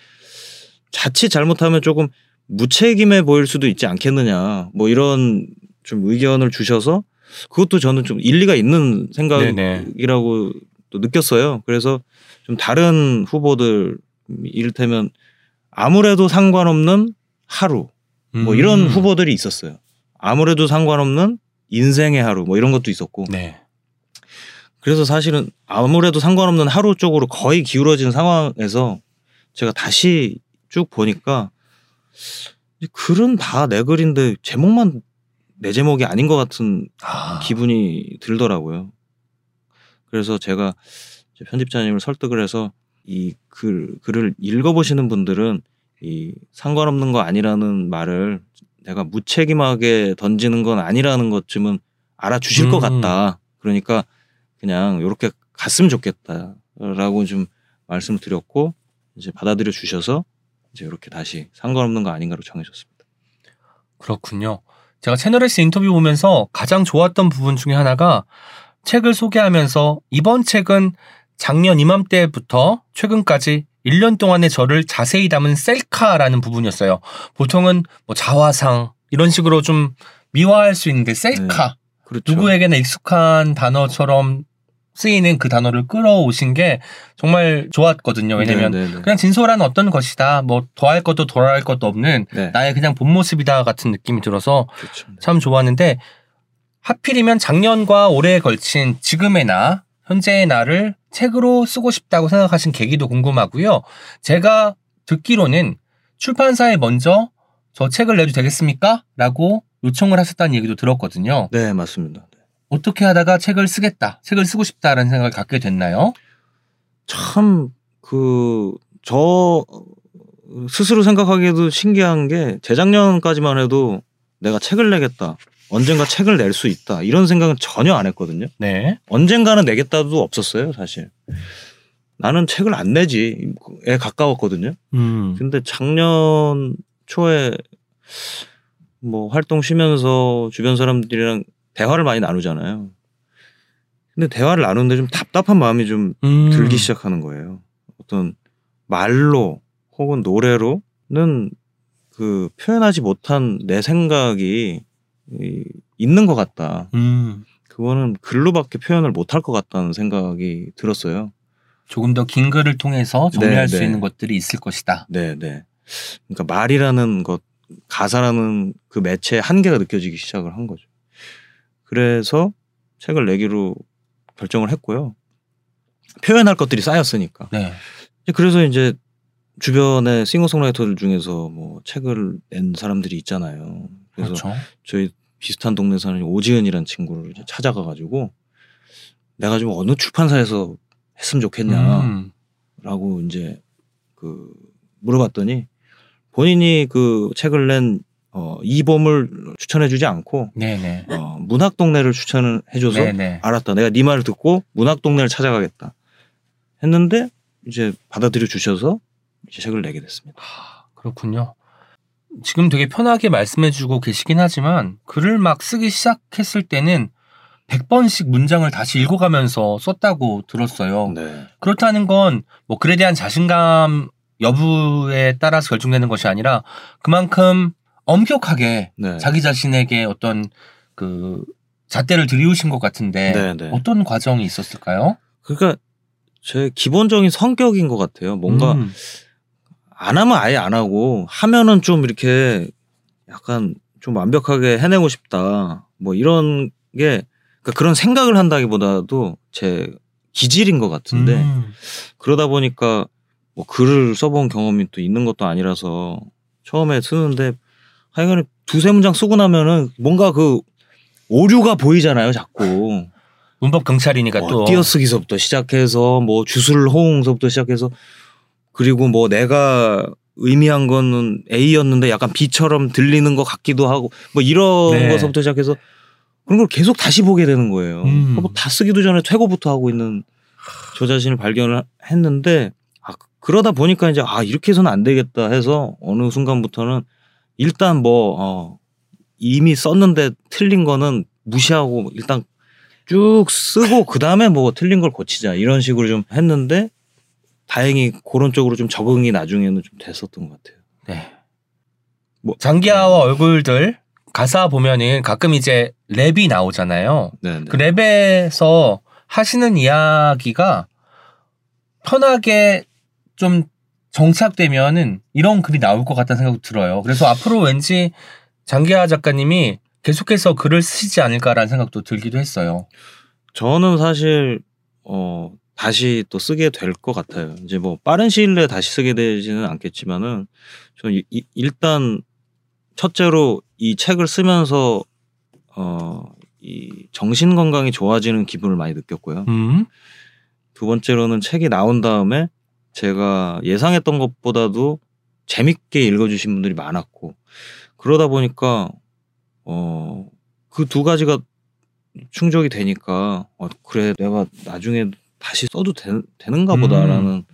자칫 잘못하면 조금 무책임해 보일 수도 있지 않겠느냐. 뭐 이런 좀 의견을 주셔서 그것도 저는 좀 일리가 있는. 생각이라고 또 느꼈어요. 그래서 좀 다른 후보들 이를테면 아무래도 상관없는 하루 뭐 이런 음. 후보들이 있었어요. 아무래도 상관없는 인생의 하루 뭐 이런 것도 있었고 네. 그래서 사실은 아무래도 상관없는 하루 쪽으로 거의 기울어진 상황에서 제가 다시 쭉 보니까 이 글은 다 내 글인데 제목만 내 제목이 아닌 것 같은 아, 기분이 들더라고요. 그래서 제가 편집자님을 설득을 해서 이 글, 글을 읽어보시는 분들은 이 상관없는 거 아니라는 말을 내가 무책임하게 던지는 건 아니라는 것쯤은 알아주실 것 음. 같다. 그러니까 그냥 이렇게 갔으면 좋겠다라고 좀 말씀을 드렸고 이제 받아들여 주셔서 이제 이렇게 다시 상관없는 거 아닌가로 정해졌습니다. 그렇군요. 제가 채널에서 인터뷰 보면서 가장 좋았던 부분 중에 하나가 책을 소개하면서 이번 책은 작년 이맘때부터 최근까지 1년 동안의 저를 자세히 담은 셀카라는 부분이었어요. 보통은 뭐 자화상 이런 식으로 좀 미화할 수 있는데 셀카 그렇죠. 누구에게나 익숙한 단어처럼 쓰이는 그 단어를 끌어오신 게 정말 좋았거든요. 왜냐면 네, 네, 네. 그냥 진솔한 어떤 것이다. 뭐 더할 것도 덜 할 것도 없는 네. 나의 그냥 본 모습이다 같은 느낌이 들어서 그렇죠. 네. 참 좋았는데 하필이면 작년과 올해에 걸친 지금의 나, 현재의 나를 책으로 쓰고 싶다고 생각하신 계기도 궁금하고요. 제가 듣기로는 출판사에 먼저 저 책을 내도 되겠습니까? 라고 요청을 하셨다는 얘기도 들었거든요. 네, 맞습니다. 네. 어떻게 하다가 책을 쓰겠다, 책을 쓰고 싶다라는 생각을 갖게 됐나요? 참 그 저 스스로 생각하기에도 신기한 게 재작년까지만 해도 내가 책을 내겠다. 언젠가 책을 낼 수 있다. 이런 생각은 전혀 안 했거든요. 네. 언젠가는 내겠다도 없었어요, 사실. 나는 책을 안 내지에 가까웠거든요. 음. 근데 작년 초에 뭐 활동 쉬면서 주변 사람들이랑 대화를 많이 나누잖아요. 근데 대화를 나누는데 좀 답답한 마음이 좀 음. 들기 시작하는 거예요. 어떤 말로 혹은 노래로는 그 표현하지 못한 내 생각이 이, 있는 것 같다. 음. 그거는 글로밖에 표현을 못할 것 같다는 생각이 들었어요. 조금 더 긴 글을 통해서 정리할 네, 수 네. 있는 것들이 있을 것이다. 네, 네. 그러니까 말이라는 것, 가사라는 그 매체의 한계가 느껴지기 시작을 한 거죠. 그래서 책을 내기로 결정을 했고요. 표현할 것들이 쌓였으니까. 네. 그래서 이제 주변의 싱어송라이터들 중에서 뭐 책을 낸 사람들이 있잖아요. 그래서 그렇죠. 저희 비슷한 동네 사는 오지은이라는 친구를 찾아가가지고 내가 좀 어느 출판사에서 했으면 좋겠냐라고 음. 이제 그 물어봤더니 본인이 그 책을 낸 어, 이범을 추천해주지 않고 네네. 어, 문학 동네를 추천을 해줘서 네네. 알았다. 내가 네 말을 듣고 문학 동네를 찾아가겠다. 했는데 이제 받아들여 주셔서 이제 책을 내게 됐습니다. 아, 그렇군요. 지금 되게 편하게 말씀해주고 계시긴 하지만 글을 막 쓰기 시작했을 때는 100번씩 문장을 다시 읽어가면서 썼다고 들었어요. 네. 그렇다는 건 뭐 글에 대한 자신감 여부에 따라서 결정되는 것이 아니라 그만큼 엄격하게 네. 자기 자신에게 어떤 그 잣대를 들이우신 것 같은데 네, 네. 어떤 과정이 있었을까요? 그러니까 제 기본적인 성격인 것 같아요. 뭔가 음, 안 하면 아예 안 하고 하면은 좀 이렇게 약간 좀 완벽하게 해내고 싶다. 뭐 이런 게 그러니까 그런 생각을 한다기보다도 제 기질인 것 같은데 음, 그러다 보니까 뭐 글을 써본 경험이 또 있는 것도 아니라서 처음에 쓰는데 하여간에 두세 문장 쓰고 나면은 뭔가 그 오류가 보이잖아요, 자꾸. 문법 경찰이니까 또뭐 띄어쓰기서부터 시작해서 뭐 주술 호응서부터 시작해서 그리고 뭐 내가 의미한 거는 A였는데 약간 B처럼 들리는 것 같기도 하고 뭐 이런 네. 것부터 시작해서 그런 걸 계속 다시 보게 되는 거예요. 음. 뭐다 쓰기도 전에 퇴고부터 하고 있는 저 자신을 발견을 했는데 아, 그러다 보니까 이제 아 이렇게 해서는 안 되겠다 해서 어느 순간부터는 일단 뭐 어, 이미 썼는데 틀린 거는 무시하고 일단 쭉 쓰고 그 다음에 뭐 틀린 걸 고치자 이런 식으로 좀 했는데 다행히 그런 쪽으로 좀 적응이 나중에는 좀 됐었던 것 같아요. 네. 뭐 장기하와 얼굴들 가사 보면은 가끔 이제 랩이 나오잖아요. 네, 네. 그 랩에서 하시는 이야기가 편하게 좀 정착되면은 이런 글이 나올 것 같다는 생각이 들어요. 그래서 앞으로 왠지 장기하 작가님이 계속해서 글을 쓰시지 않을까라는 생각도 들기도 했어요. 저는 사실 어 다시 또 쓰게 될 것 같아요. 이제 뭐 빠른 시일 내에 다시 쓰게 되지는 않겠지만은 저는 이- 이- 일단 첫째로 이 책을 쓰면서 어이 정신 건강이 좋아지는 기분을 많이 느꼈고요. 음. 두 번째로는 책이 나온 다음에 제가 예상했던 것보다도 재밌게 읽어주신 분들이 많았고 그러다 보니까 어 그 두 가지가 충족이 되니까 어 그래 내가 나중에 다시 써도 되, 는가 음. 보다라는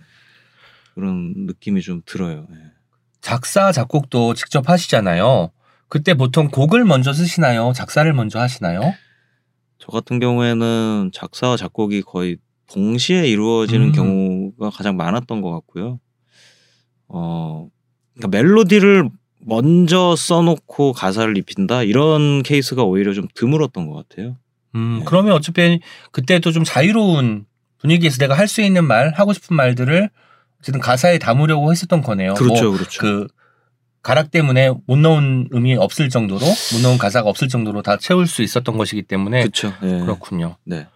그런 느낌이 좀 들어요. 예. 작사 작곡도 직접 하시잖아요. 그때 보통 곡을 먼저 쓰시나요? 작사를 먼저 하시나요? 저 같은 경우에는 작사와 작곡이 거의 동시에 이루어지는 음. 경우가 가장 많았던 것 같고요. 어, 그러니까 멜로디를 먼저 써놓고 가사를 입힌다 이런 케이스가 오히려 좀 드물었던 것 같아요. 음, 네. 그러면 어차피 그때도 좀 자유로운 분위기에서 내가 할 수 있는 말, 하고 싶은 말들을 어쨌든 가사에 담으려고 했었던 거네요. 그렇죠, 뭐 그렇죠. 그 가락 때문에 못 넣은 음이 없을 정도로 못 넣은 가사가 없을 정도로 다 채울 수 있었던 것이기 때문에 그렇죠. 예. 그렇군요. 네.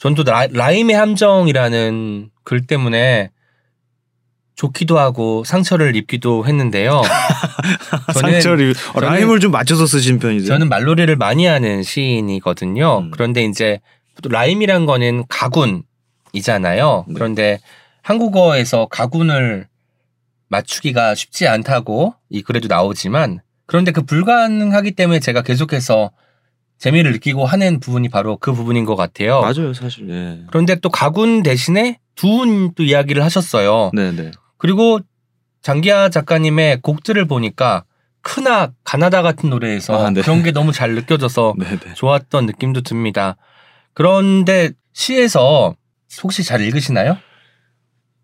전 또 라임의 함정이라는 글 때문에 좋기도 하고 상처를 입기도 했는데요. 저는- 상처를 어, 라임을 좀 맞춰서 쓰신 편이세요? 저는 말놀이를 많이 하는 시인이거든요. 음. 그런데 이제 또 라임이란 거는 가군이잖아요. 네. 그런데 한국어에서 가군을 맞추기가 쉽지 않다고 이 글에도 나오지만 그런데 그 불가능하기 때문에 제가 계속해서 재미를 느끼고 하는 부분이 바로 그 부분인 것 같아요. 맞아요, 사실. 예. 그런데 또 가군 대신에 두운 또 이야기를 하셨어요. 네, 네. 그리고 장기하 작가님의 곡들을 보니까 크나 가나다 같은 노래에서 아, 네. 그런 게 너무 잘 느껴져서 네, 네. 좋았던 느낌도 듭니다. 그런데 시에서 혹시 잘 읽으시나요?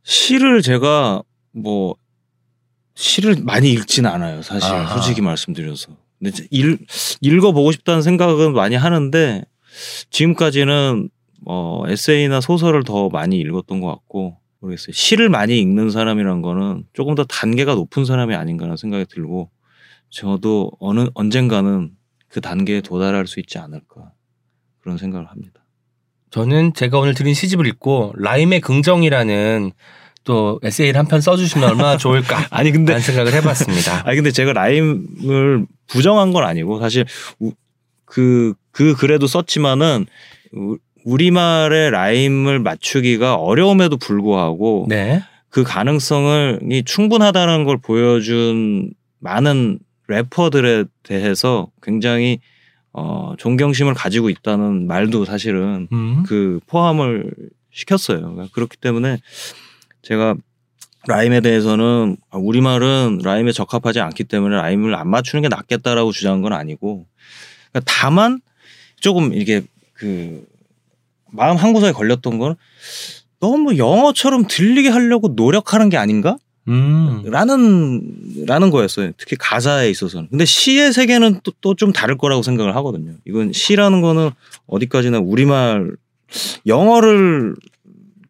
시를 제가 뭐 시를 많이 읽지는 않아요. 사실 아하. 솔직히 말씀드려서. 근데 읽 읽어보고 싶다는 생각은 많이 하는데 지금까지는 어 에세이나 소설을 더 많이 읽었던 것 같고 모르겠어요. 시를 많이 읽는 사람이란 거는 조금 더 단계가 높은 사람이 아닌가라는 생각이 들고 저도 어느 언젠가는 그 단계에 도달할 수 있지 않을까 그런 생각을 합니다. 저는 제가 오늘 드린 시집을 읽고 라임의 긍정이라는 또 에세이를 한 편 써주시면 얼마나 좋을까 아니 근데 라는 생각을 해봤습니다. 아니 근데 제가 라임을 부정한 건 아니고 사실 그그 그 글에도 썼지만은 우- 우리말의 라임을 맞추기가 어려움에도 불구하고 네. 그 가능성이 충분하다는 걸 보여준 많은 래퍼들에 대해서 굉장히 어 존경심을 가지고 있다는 말도 사실은 음. 그 포함을 시켰어요. 그러니까 그렇기 때문에 제가 라임에 대해서는 아, 우리말은 라임에 적합하지 않기 때문에 라임을 안 맞추는 게 낫겠다라고 주장한 건 아니고 그러니까 다만 조금 이게 그 마음 한 구석에 걸렸던 건 너무 영어처럼 들리게 하려고 노력하는 게 아닌가? 음. 라는 라는 거였어요. 특히 가사에 있어서는. 근데 시의 세계는 또좀 다를 거라고 생각을 하거든요. 이건 시라는 거는 어디까지나 우리말 영어를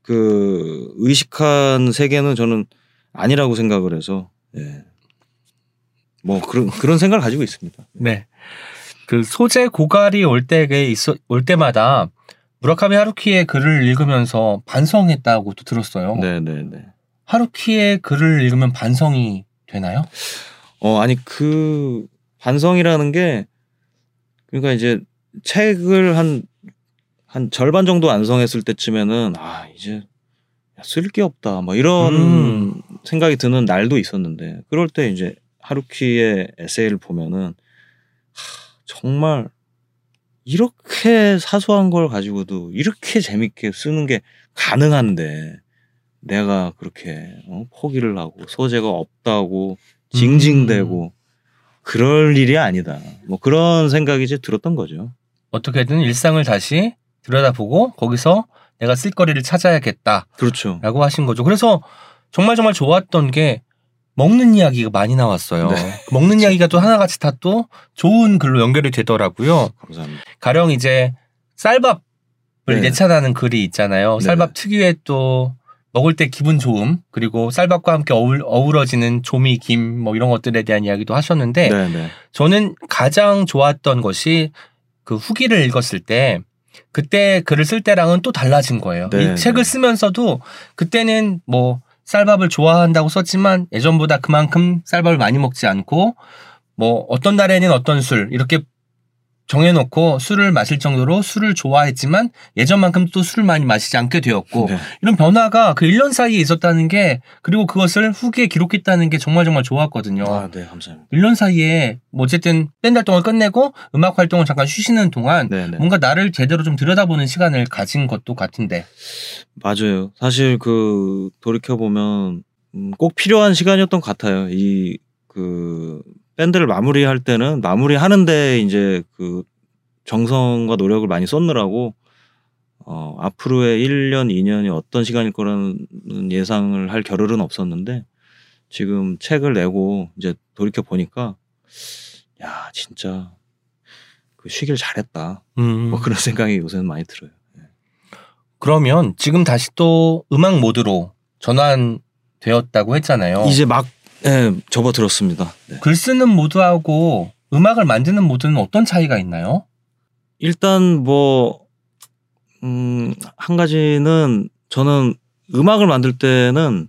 그 의식한 세계는 저는 아니라고 생각을 해서 예. 뭐 그런 그런 생각을 가지고 있습니다. 네. 그 소재 고갈이 올 때에 있어 올 때마다 무라카미 하루키의 글을 읽으면서 반성했다고 또 들었어요. 네, 네, 네. 하루키의 글을 읽으면 반성이 되나요? 어 아니 그 반성이라는 게 그러니까 이제 책을 한 한 절반 정도 완성했을 때쯤에는 아 이제 쓸 게 없다 뭐 이런 음. 생각이 드는 날도 있었는데 그럴 때 이제 하루키의 에세이를 보면은 하, 정말 이렇게 사소한 걸 가지고도 이렇게 재밌게 쓰는 게 가능한데 내가 그렇게 어, 포기를 하고 소재가 없다고 징징대고 그럴 일이 아니다. 뭐 그런 생각이 이제 들었던 거죠. 어떻게든 일상을 다시 들여다보고 거기서 내가 쓸 거리를 찾아야겠다라고 그렇죠. 하신 거죠. 그래서 정말 정말 좋았던 게 먹는 이야기가 많이 나왔어요. 네. 먹는 이야기가 또 하나같이 다 또 좋은 글로 연결이 되더라고요. 감사합니다. 가령 이제 쌀밥을 네. 예찬하는 글이 있잖아요. 네. 쌀밥 특유의 또 먹을 때 기분 좋음 그리고 쌀밥과 함께 어울, 어우러지는 조미 김 뭐 이런 것들에 대한 이야기도 하셨는데 네, 네. 저는 가장 좋았던 것이 그 후기를 읽었을 때 그때 글을 쓸 때랑은 또 달라진 거예요. 네, 이 책을 네. 쓰면서도 그때는 뭐 쌀밥을 좋아한다고 썼지만 예전보다 그만큼 쌀밥을 많이 먹지 않고 뭐 어떤 날에는 어떤 술 이렇게 정해놓고 술을 마실 정도로 술을 좋아했지만 예전만큼 또 술을 많이 마시지 않게 되었고 네. 이런 변화가 그 1년 사이에 있었다는 게 그리고 그것을 후기에 기록했다는 게 정말 정말 좋았거든요. 아, 네, 감사합니다. 1년 사이에 뭐 어쨌든 밴드 활동을 끝내고 음악 활동을 잠깐 쉬시는 동안 네, 네. 뭔가 나를 제대로 좀 들여다보는 시간을 가진 것도 같은데. 맞아요. 사실 그 돌이켜 보면 음, 꼭 필요한 시간이었던 것 같아요. 이그 밴드를 마무리할 때는 마무리하는데 이제 그 정성과 노력을 많이 쏟느라고 어 앞으로의 1년, 2년이 어떤 시간일 거라는 예상을 할 겨를은 없었는데 지금 책을 내고 이제 돌이켜 보니까 야 진짜 그 쉬길 잘했다. 음. 뭐 그런 생각이 요새는 많이 들어요. 그러면 지금 다시 또 음악 모드로 전환되었다고 했잖아요. 이제 막 예, 접어들었습니다. 네. 글 쓰는 모드하고 음악을 만드는 모드는 어떤 차이가 있나요? 일단 뭐, 음, 한 가지는 저는 음악을 만들 때는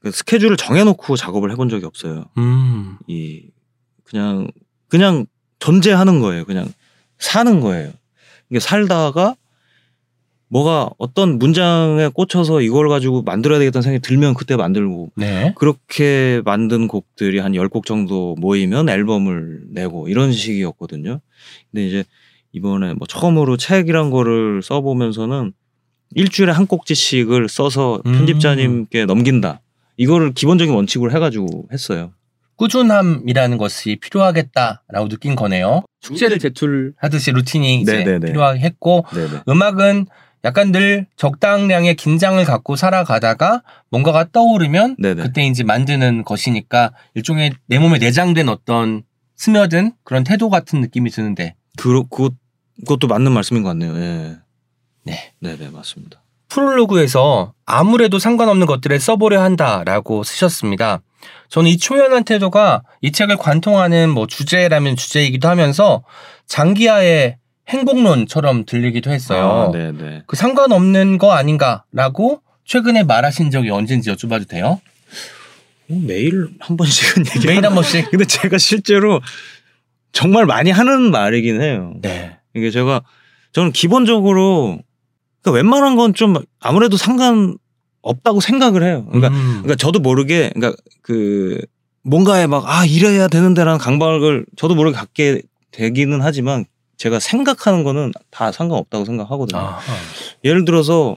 그 스케줄을 정해놓고 작업을 해본 적이 없어요. 음. 이, 그냥, 그냥 존재하는 거예요. 그냥 사는 거예요. 이게 살다가 뭐가 어떤 문장에 꽂혀서 이걸 가지고 만들어야 되겠다는 생각이 들면 그때 만들고 네. 그렇게 만든 곡들이 한 10곡 정도 모이면 앨범을 내고 이런 식이었거든요. 근데 이제 이번에 뭐 처음으로 책이란 거를 써보면서는 일주일에 한 꼭지씩을 써서 음. 편집자님께 넘긴다. 이거를 기본적인 원칙으로 해가지고 했어요. 꾸준함이라는 것이 필요하겠다라고 느낀 거네요. 숙제를 제출하듯이 루틴이 이제 네네네. 필요했고 네네. 음악은 약간 늘 적당량의 긴장을 갖고 살아가다가 뭔가가 떠오르면 네네. 그때 이제 만드는 것이니까 일종의 내 몸에 내장된 어떤 스며든 그런 태도 같은 느낌이 드는데 그, 그, 그것도 맞는 말씀인 것 같네요. 예. 네. 네네, 맞습니다. 프롤로그에서 아무래도 상관없는 것들을 써보려 한다라고 쓰셨습니다. 저는 이 초연한 태도가 이 책을 관통하는 뭐 주제라면 주제이기도 하면서 장기하의 행복론처럼 들리기도 했어요. 아, 네네. 그 상관없는 거 아닌가라고 최근에 말하신 적이 언젠지 여쭤봐도 돼요? 어, 매일 한 번씩은 얘기 매일 한 번씩? 근데 제가 실제로 정말 많이 하는 말이긴 해요. 네. 이게 제가 저는 기본적으로 그러니까 웬만한 건 좀 아무래도 상관 없다고 생각을 해요. 그러니까 음. 그러니까 저도 모르게 그러니까 그 뭔가에 막 아 이래야 되는데라는 강박을 저도 모르게 갖게 되기는 하지만 제가 생각하는 거는 다 상관없다고 생각하거든요. 아하. 예를 들어서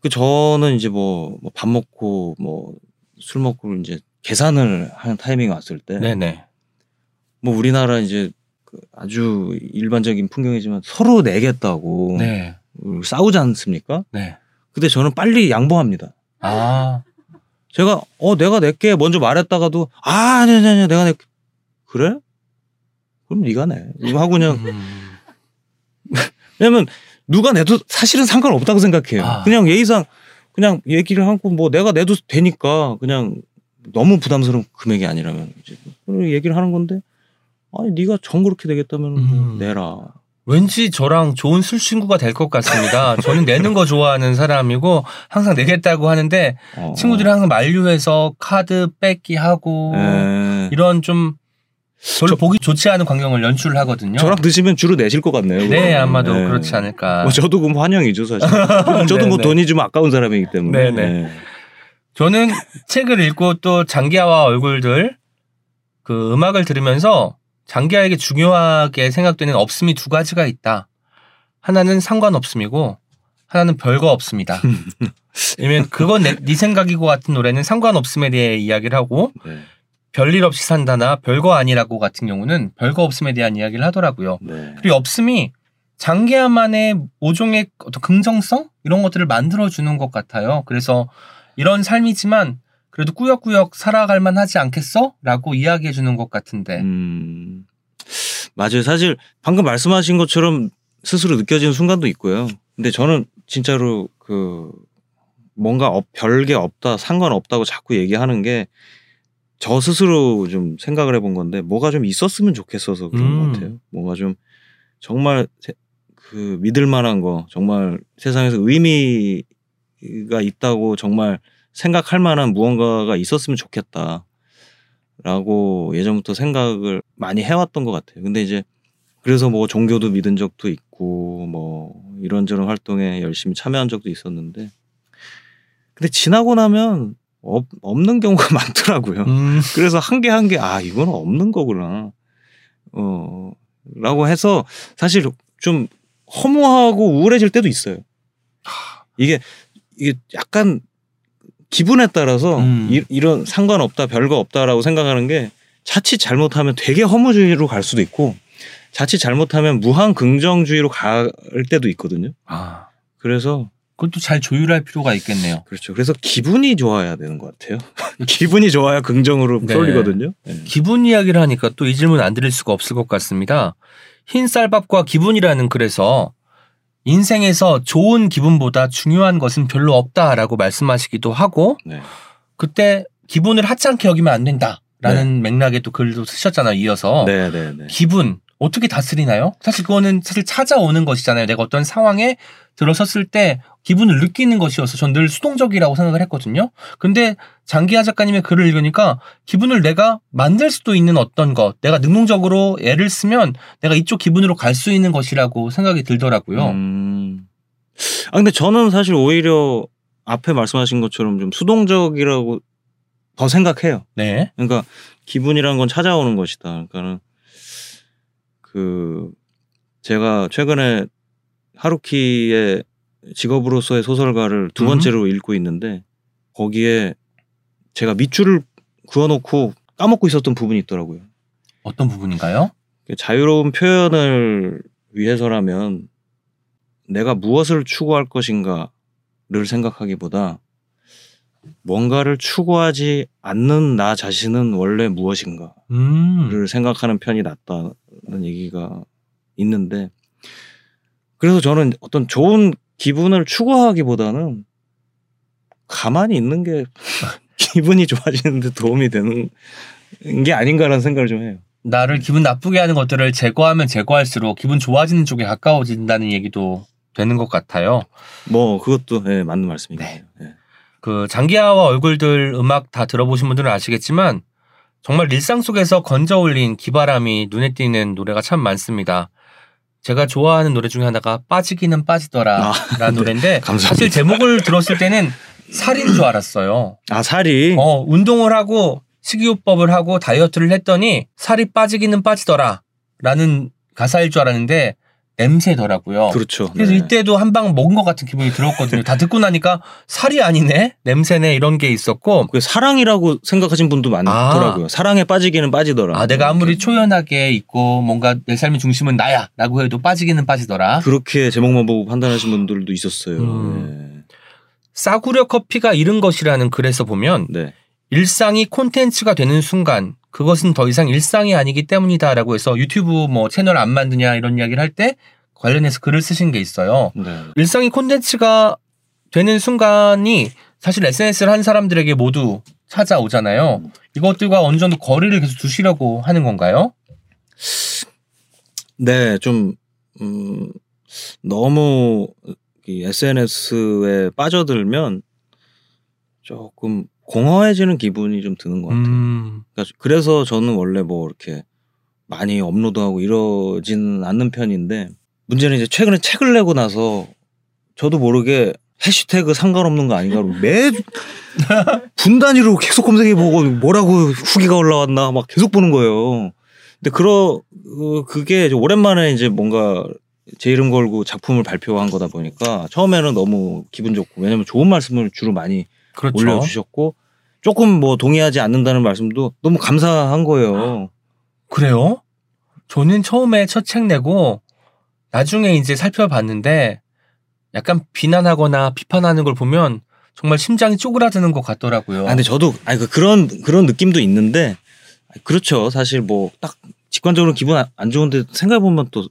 그 저는 이제 뭐 밥 먹고 뭐 술 먹고 이제 계산을 하는 타이밍이 왔을 때 네네. 뭐 우리나라 이제 그 아주 일반적인 풍경이지만 서로 내겠다고 네. 싸우지 않습니까? 네. 근데 저는 빨리 양보합니다. 아. 제가 어 내가 낼게 먼저 말했다가도 아 아니 아니 아니 내가 낼게 그래? 그럼 네가 내. 이거 하고 그냥 음. 왜냐면 누가 내도 사실은 상관없다고 생각해요. 아. 그냥 예의상 그냥 얘기를 하고 뭐 내가 내도 되니까 그냥 너무 부담스러운 금액이 아니라면 이제 그런 얘기를 하는 건데 아니 네가 정 그렇게 되겠다면 뭐 음. 내라. 왠지 저랑 좋은 술 친구가 될 것 같습니다. 저는 내는 거 좋아하는 사람이고 항상 내겠다고 하는데 어. 친구들이 항상 만류해서 카드 뺏기 하고 에. 이런 좀 별로 보기 좋지 않은 광경을 연출을 하거든요. 저랑 드시면 주로 내실 것 같네요. 네, 그거는. 아마도 네. 그렇지 않을까. 뭐 저도 그럼 환영이죠 사실. 저도 뭐 네, 네. 돈이 좀 아까운 사람이기 때문에. 네, 저는 책을 읽고 또 장기하와 얼굴들 그 음악을 들으면서 장기하에게 중요하게 생각되는 없음이 두 가지가 있다. 하나는 상관없음이고 하나는 별거 없습니다. 왜냐면 그건 내, 네 생각이고 같은 노래는 상관없음에 대해 이야기를 하고 네. 별일 없이 산다나 별거 아니라고 같은 경우는 별거 없음에 대한 이야기를 하더라고요. 네. 그리고 없음이 장기하만의 모종의 어떤 긍정성 이런 것들을 만들어 주는 것 같아요. 그래서 이런 삶이지만 그래도 꾸역꾸역 살아갈 만하지 않겠어? 라고 이야기해 주는 것 같은데. 음, 맞아요. 사실 방금 말씀하신 것처럼 스스로 느껴지는 순간도 있고요. 근데 저는 진짜로 그 뭔가 없- 별게 없다, 상관없다고 자꾸 얘기하는 게 저 스스로 좀 생각을 해본 건데 뭐가 좀 있었으면 좋겠어서 그런 음. 것 같아요. 뭔가 좀 정말 세- 그 믿을 만한 거 정말 세상에서 의미가 있다고 정말 생각할 만한 무언가가 있었으면 좋겠다. 라고 예전부터 생각을 많이 해왔던 것 같아요. 근데 이제 그래서 뭐 종교도 믿은 적도 있고 뭐 이런저런 활동에 열심히 참여한 적도 있었는데 근데 지나고 나면 없, 없는 경우가 많더라고요. 음, 그래서 한 개 한 개 아 이건 없는 거구나. 어 라고 해서 사실 좀 허무하고 우울해질 때도 있어요. 이게 이게 약간 기분에 따라서 음. 이, 이런 상관없다 별거 없다라고 생각하는 게 자칫 잘못하면 되게 허무주의로 갈 수도 있고 자칫 잘못하면 무한 긍정주의로 갈 때도 있거든요. 아, 그래서 그것도 잘 조율할 필요가 있겠네요. 그렇죠. 그래서 기분이 좋아야 되는 것 같아요. 기분이 좋아야 긍정으로 네. 쏠리거든요. 네. 기분 이야기를 하니까 또 이 질문 안 드릴 수가 없을 것 같습니다. 흰 쌀밥과 기분이라는 글에서 인생에서 좋은 기분보다 중요한 것은 별로 없다라고 말씀하시기도 하고 네. 그때 기분을 하찮게 여기면 안 된다라는 맥락의 또 글도 쓰셨잖아요. 이어서 네, 네, 네. 기분 어떻게 다스리나요? 사실 그거는 사실 찾아오는 것이잖아요. 내가 어떤 상황에 들어섰을 때 기분을 느끼는 것이어서 전 늘 수동적이라고 생각을 했거든요. 근데 장기하 작가님의 글을 읽으니까 기분을 내가 만들 수도 있는 어떤 것, 내가 능동적으로 애를 쓰면 내가 이쪽 기분으로 갈 수 있는 것이라고 생각이 들더라고요. 음. 아 근데 저는 사실 오히려 앞에 말씀하신 것처럼 좀 수동적이라고 더 생각해요. 네. 그러니까 기분이란 건 찾아오는 것이다. 그러니까는 그 제가 최근에 하루키의 직업으로서의 소설가를 두 음. 번째로 읽고 있는데 거기에 제가 밑줄을 그어놓고 까먹고 있었던 부분이 있더라고요. 어떤 부분인가요? 자유로운 표현을 위해서라면 내가 무엇을 추구할 것인가를 생각하기보다 뭔가를 추구하지 않는 나 자신은 원래 무엇인가를 음. 생각하는 편이 낫다는 얘기가 있는데 그래서 저는 어떤 좋은 기분을 추구하기보다는 가만히 있는 게 기분이 좋아지는데 도움이 되는 게 아닌가라는 생각을 좀 해요. 나를 기분 나쁘게 하는 것들을 제거하면 제거할수록 기분 좋아지는 쪽에 가까워진다는 얘기도 되는 것 같아요. 뭐 그것도 예, 맞는 말씀인 것 네. 예. 그 장기하와 얼굴들 음악 다 들어보신 분들은 아시겠지만 정말 일상 속에서 건져 올린 기바람이 눈에 띄는 노래가 참 많습니다. 제가 좋아하는 노래 중에 하나가 빠지기는 빠지더라 라는 노래인데 감사합니다. 사실 제목을 들었을 때는 살인 줄 알았어요. 아 살이 어, 운동을 하고 식이요법을 하고 다이어트를 했더니 살이 빠지기는 빠지더라 라는 가사일 줄 알았는데 냄새더라고요. 그렇죠. 그래서 네. 이때도 한 방 먹은 것 같은 기분이 들었거든요. 다 듣고 나니까 살이 아니네? 냄새네? 이런 게 있었고, 그 사랑이라고 생각하신 분도 많더라고요. 사랑에 빠지기는 빠지더라. 아, 내가 아무리. 초연하게 있고, 뭔가 내 삶의 중심은 나야! 라고 해도 빠지기는 빠지더라. 그렇게 제목만 보고 판단하신 분들도 있었어요. 음. 싸구려 커피가 잃은 것이라는 글에서 보면, 네. 네. 일상이 콘텐츠가 되는 순간, 그것은 더 이상 일상이 아니기 때문이다. 라고 해서 유튜브 뭐 채널 안 만드냐 이런 이야기를 할 때 관련해서 글을 쓰신 게 있어요. 네. 일상이 콘텐츠가 되는 순간이 사실 SNS를 한 사람들에게 모두 찾아오잖아요. 이것들과 어느 정도 거리를 계속 두시려고 하는 건가요? 네, 좀 음, 너무 이 SNS에 빠져들면 조금 공허해지는 기분이 좀 드는 것 같아요. 음, 그러니까 그래서 저는 원래 뭐 이렇게 많이 업로드하고 이러지는 않는 편인데 문제는 이제 최근에 책을 내고 나서 저도 모르게 해시태그 상관없는 거 아닌가 매 분단위로 계속 검색해 보고 뭐라고 후기가 올라왔나 막 계속 보는 거예요. 근데 그러 어, 그게 이제 오랜만에 이제 뭔가 제 이름 걸고 작품을 발표한 거다 보니까 처음에는 너무 기분 좋고 왜냐면 좋은 말씀을 주로 많이 그렇죠. 올려주셨고 조금 뭐 동의하지 않는다는 말씀도 너무 감사한 거예요. 그래요? 저는 처음에 첫 책 내고 나중에 이제 살펴봤는데 약간 비난하거나 비판하는 걸 보면 정말 심장이 쪼그라드는 것 같더라고요. 아, 근데 저도 아니 그 그런 그런 느낌도 있는데 그렇죠. 사실 뭐 딱 직관적으로 기분 안- 안 좋은데 생각해 보면 또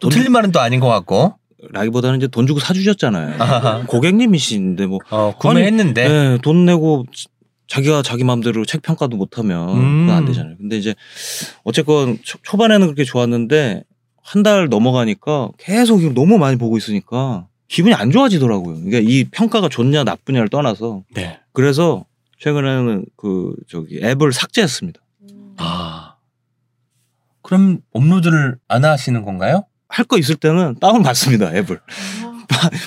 또 틀린 말은 또 아닌 것 같고. 라기보다는 이제 돈 주고 사주셨잖아요. 아하. 고객님이신데 뭐 어, 구매했는데 네, 돈 내고 지- 자기가 자기 마음대로 책 평가도 못하면 음. 그건 안 되잖아요. 근데 이제 어쨌건 초, 초반에는 그렇게 좋았는데 한 달 넘어가니까 계속 너무 많이 보고 있으니까 기분이 안 좋아지더라고요. 그러니까 이 평가가 좋냐 나쁘냐를 떠나서 네. 그래서 최근에는 그 저기 앱을 삭제했습니다. 아. 그럼 업로드를 안 하시는 건가요? 할 거 있을 때는 다운 받습니다. 앱을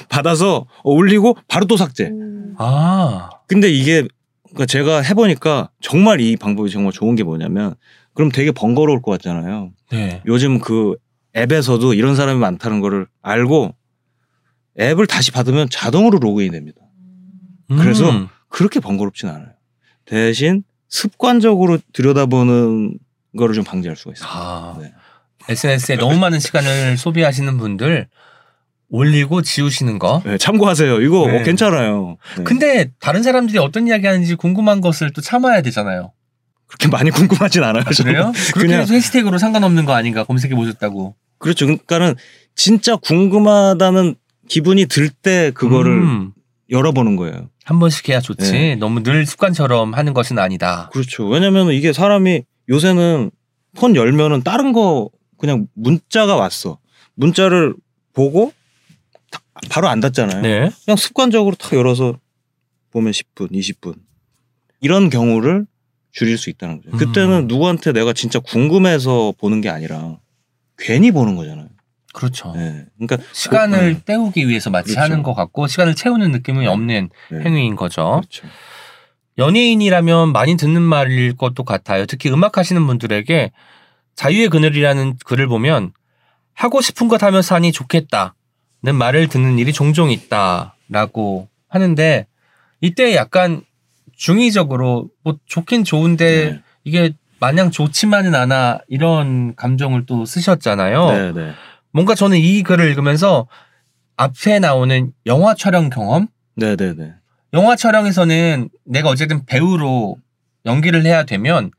받아서 올리고 바로 또 삭제. 아. 근데 이게 그러니까 제가 해보니까 정말 이 방법이 정말 좋은 게 뭐냐면 그럼 되게 번거로울 것 같잖아요. 네. 요즘 그 앱에서도 이런 사람이 많다는 거를 알고 앱을 다시 받으면 자동으로 로그인 됩니다. 그래서 음. 그렇게 번거롭진 않아요. 대신 습관적으로 들여다보는 거를 좀 방지할 수가 있어요. 아. 네. SNS에 너무 많은 시간을 소비하시는 분들 올리고 지우시는 거. 네, 참고하세요. 이거 네. 어, 괜찮아요. 네. 근데 다른 사람들이 어떤 이야기 하는지 궁금한 것을 또 참아야 되잖아요. 그렇게 많이 궁금하진 않아요. 저는. 그래요? 그렇게 그냥 해서 해시태그로 상관없는 거 아닌가 검색해 보셨다고. 그렇죠. 그러니까는 진짜 궁금하다는 기분이 들 때 그거를 음, 열어보는 거예요. 한 번씩 해야 좋지. 네. 너무 늘 습관처럼 하는 것은 아니다. 그렇죠. 왜냐면 이게 사람이 요새는 폰 열면은 다른 거 그냥 문자가 왔어. 문자를 보고 다- 바로 안 닫잖아요. 네. 그냥 습관적으로 탁 열어서 보면 10분, 20분. 이런 경우를 줄일 수 있다는 거죠. 음. 그때는 누구한테 내가 진짜 궁금해서 보는 게 아니라 괜히 보는 거잖아요. 그렇죠. 네. 그러니까 시간을 그- 때우기 위해서 마치 그렇죠. 하는 것 같고 시간을 채우는 느낌이 없는 네. 행위인 거죠. 그렇죠. 연예인이라면 많이 듣는 말일 것도 같아요. 특히 음악 하시는 분들에게 자유의 그늘이라는 글을 보면 하고 싶은 것 하면서 하니 좋겠다는 말을 듣는 일이 종종 있다라고 하는데 이때 약간 중의적으로 뭐 좋긴 좋은데 네. 이게 마냥 좋지만은 않아 이런 감정을 또 쓰셨잖아요. 네, 네. 뭔가 저는 이 글을 읽으면서 앞에 나오는 영화 촬영 경험 네, 네, 네. 영화 촬영에서는 내가 어쨌든 배우로 연기를 해야 되면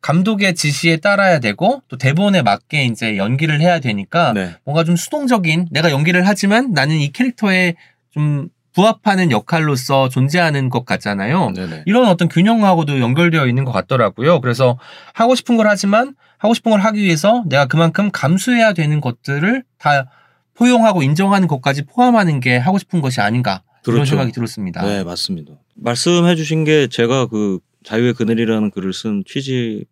감독의 지시에 따라야 되고 또 대본에 맞게 이제 연기를 해야 되니까 네. 뭔가 좀 수동적인 내가 연기를 하지만 나는 이 캐릭터에 좀 부합하는 역할로서 존재하는 것 같잖아요. 네, 네. 이런 어떤 균형하고도 연결되어 있는 것 같더라고요. 그래서 하고 싶은 걸 하지만 하고 싶은 걸 하기 위해서 내가 그만큼 감수해야 되는 것들을 다 포용하고 인정하는 것까지 포함하는 게 하고 싶은 것이 아닌가 그렇죠. 생각이 들었습니다. 네, 맞습니다. 말씀해 주신 게 제가 그 자유의 그늘이라는 글을 쓴 취지에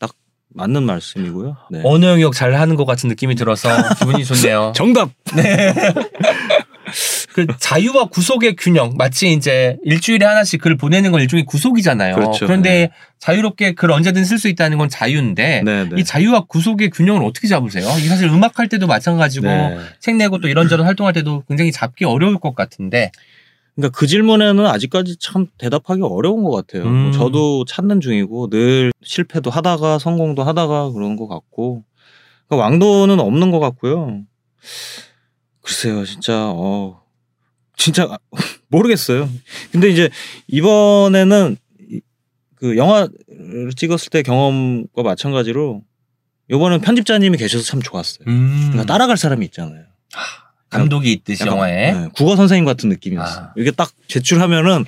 딱 맞는 말씀이고요. 네. 언어 영역 잘 하는 것 같은 느낌이 들어서 기분이 좋네요. 정답. 그 자유와 구속의 균형 마치 이제 일주일에 하나씩 글 보내는 건 일종의 구속이잖아요. 그렇죠. 런데 네. 자유롭게 글 언제든 쓸 수 있다는 건 자유인데 네, 네. 이 자유와 구속의 균형을 어떻게 잡으세요? 이 사실 음악 할 때도 마찬가지고 네. 책 내고 또 이런저런 활동할 때도 굉장히 잡기 어려울 것 같은데 그러니까 그 질문에는 아직까지 참 대답하기 어려운 것 같아요. 음. 뭐 저도 찾는 중이고 늘 실패도 하다가 성공도 하다가 그런 것 같고 그러니까 왕도는 없는 것 같고요. 글쎄요, 진짜 어 진짜 모르겠어요. 근데 이제 이번에는 이- 그 영화를 찍었을 때 경험과 마찬가지로 이번엔 편집자님이 계셔서 참 좋았어요. 음, 그러니까 따라갈 사람이 있잖아요. 감독이 있듯이 약간, 영화에 네, 국어 선생님 같은 느낌이었어 요. 아. 이게 딱 제출하면은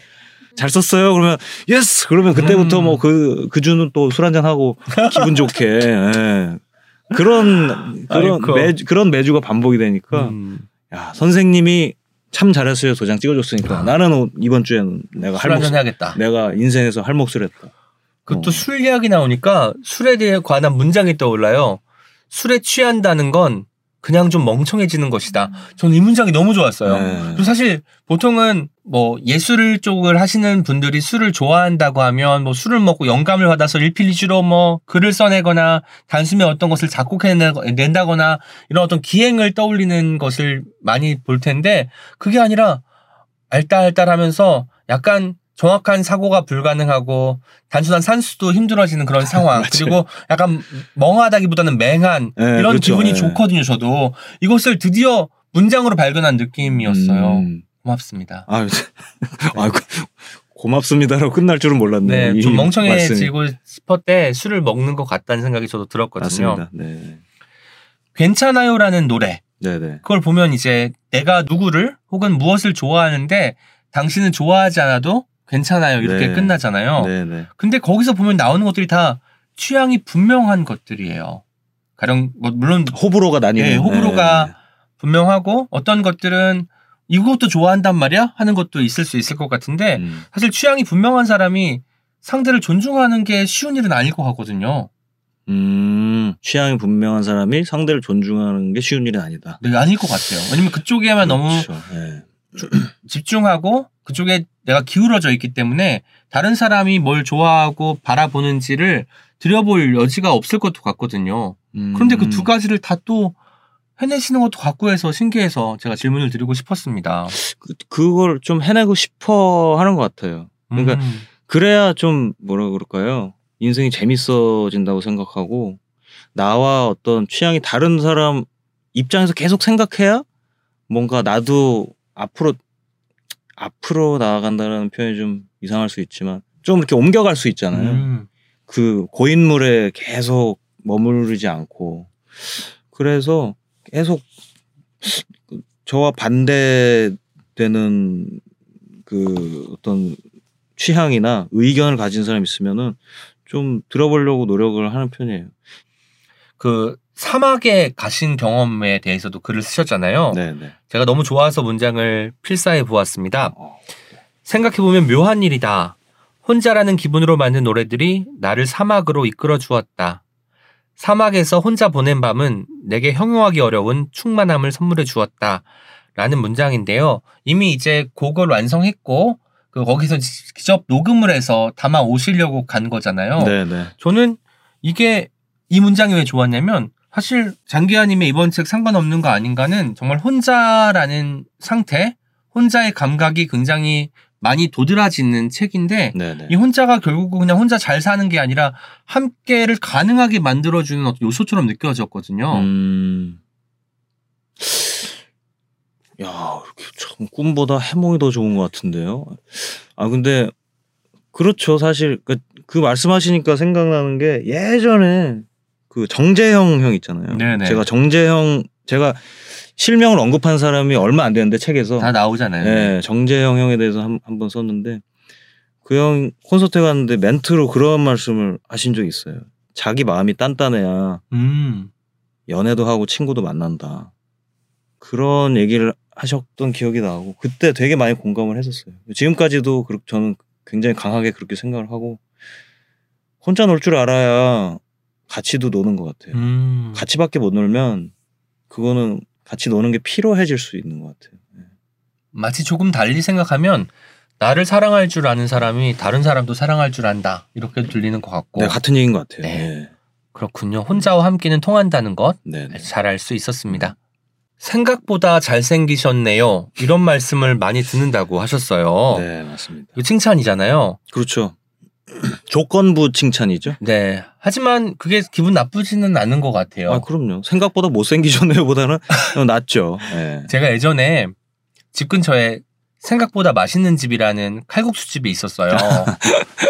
잘 썼어요. 그러면 yes. 그러면 그때부터 음. 뭐그 그주는 또 술 한잔 하고 기분 좋게 예. 그런 그런 아이고. 매 그런 매주가 반복이 되니까 음, 야 선생님이 참 잘했어요. 도장 찍어줬으니까 아. 나는 오- 이번 주에는 내가 할 몫을 해야겠다. 내가 인생에서 할 몫을 했다. 그 어. 또술 이야기 나오니까 술에 대해 관한 문장이 떠올라요. 술에 취한다는 건 그냥 좀 멍청해지는 것이다. 저는 이 문장이 너무 좋았어요. 네. 그리고 사실 보통은 뭐 예술 쪽을 하시는 분들이 술을 좋아한다고 하면 뭐 술을 먹고 영감을 받아서 일필이주로 뭐 글을 써내거나 단숨에 어떤 것을 작곡해낸다거나 이런 어떤 기행을 떠올리는 것을 많이 볼 텐데 그게 아니라 알딸알딸하면서 약간 정확한 사고가 불가능하고 단순한 산수도 힘들어지는 그런 상황. 그리고 약간 멍하다기보다는 맹한 네, 이런 그렇죠. 기분이 네. 좋거든요 저도 이것을 드디어 문장으로 발견한 느낌이었어요 음. 고맙습니다 아유, 아유, 고맙습니다라고 끝날 줄은 몰랐네. 네좀 멍청해지고 싶었대 술을 먹는 것 같다는 생각이 저도 들었거든요. 네. 괜찮아요라는 노래 네네. 그걸 보면 이제 내가 누구를 혹은 무엇을 좋아하는데 당신은 좋아하지 않아도 괜찮아요. 이렇게 네. 끝나잖아요. 네네. 근데 거기서 보면 나오는 것들이 다 취향이 분명한 것들이에요. 가령 뭐 물론 호불호가 나뉘는. 예, 호불호가 네. 분명하고 어떤 것들은 이것도 좋아한단 말이야 하는 것도 있을 수 있을 것 같은데 음. 사실 취향이 분명한 사람이 상대를 존중하는 게 쉬운 일은 아닐 것 같거든요. 음, 취향이 분명한 사람이 상대를 존중하는 게 쉬운 일은 아니다. 네, 아닐 것 같아요. 왜냐면 그쪽에만 너무 그렇죠. 예. 집중하고 그쪽에 내가 기울어져 있기 때문에 다른 사람이 뭘 좋아하고 바라보는지를 들여볼 여지가 없을 것도 같거든요. 음. 그런데 그 두 가지를 다 또 해내시는 것도 같고 해서 신기해서 제가 질문을 드리고 싶었습니다. 그, 그걸 좀 해내고 싶어 하는 것 같아요. 그러니까 음, 그래야 좀 뭐라 그럴까요? 인생이 재밌어진다고 생각하고 나와 어떤 취향이 다른 사람 입장에서 계속 생각해야 뭔가 나도 앞으로 앞으로 나아간다는 표현이 좀 이상할 수 있지만 좀 이렇게 옮겨갈 수 있잖아요. 음, 그 고인물에 계속 머무르지 않고 그래서 계속 저와 반대되는 그 어떤 취향이나 의견을 가진 사람 있으면은 좀 들어보려고 노력을 하는 편이에요. 그 사막에 가신 경험에 대해서도 글을 쓰셨잖아요. 네네. 제가 너무 좋아서 문장을 필사해 보았습니다. 어, 생각해보면 묘한 일이다. 혼자라는 기분으로 만든 노래들이 나를 사막으로 이끌어 주었다. 사막에서 혼자 보낸 밤은 내게 형용하기 어려운 충만함을 선물해 주었다. 라는 문장인데요. 이미 이제 곡을 완성했고, 그 거기서 직접 녹음을 해서 담아 오시려고 간 거잖아요. 네네. 저는 이게 이 문장이 왜 좋았냐면 사실 장기하님의 이번 책 상관없는 거 아닌가는 정말 혼자라는 상태, 혼자의 감각이 굉장히 많이 도드라지는 책인데 네네. 이 혼자가 결국은 그냥 혼자 잘 사는 게 아니라 함께를 가능하게 만들어주는 어떤 요소처럼 느껴졌거든요. 음. 야, 이렇게 참 꿈보다 해몽이 더 좋은 것 같은데요. 아 근데 그렇죠. 사실 그, 그 말씀하시니까 생각나는 게 예전에 그 정재형 형 있잖아요. 네네. 제가 정재형 제가 실명을 언급한 사람이 얼마 안 되는데 책에서 다 나오잖아요. 예, 정재형 형에 대해서 한번 썼는데 그 형 콘서트에 갔는데 멘트로 그런 말씀을 하신 적이 있어요. 자기 마음이 단단해야 음, 연애도 하고 친구도 만난다. 그런 얘기를 하셨던 기억이 나고 그때 되게 많이 공감을 했었어요. 지금까지도 그렇- 저는 굉장히 강하게 그렇게 생각을 하고 혼자 놀 줄 알아야 같이도 노는 것 같아요. 음. 같이밖에 못 놀면 그거는 같이 노는 게 피로해질 수 있는 것 같아요. 마치 조금 달리 생각하면 나를 사랑할 줄 아는 사람이 다른 사람도 사랑할 줄 안다. 이렇게 들리는 것 같고. 네, 같은 얘기인 것 같아요. 네. 네. 그렇군요. 혼자와 함께는 통한다는 것. 네. 네. 잘알 수 있었습니다. 생각보다 잘생기셨네요. 이런 말씀을 많이 듣는다고 하셨어요. 네, 맞습니다. 칭찬이잖아요. 그렇죠. 조건부 칭찬이죠. 네. 하지만 그게 기분 나쁘지는 않은 것 같아요. 아, 그럼요. 생각보다 못생기셨네요보다는 낫죠. 네. 제가 예전에 집 근처에 생각보다 맛있는 집이라는 칼국수 집이 있었어요.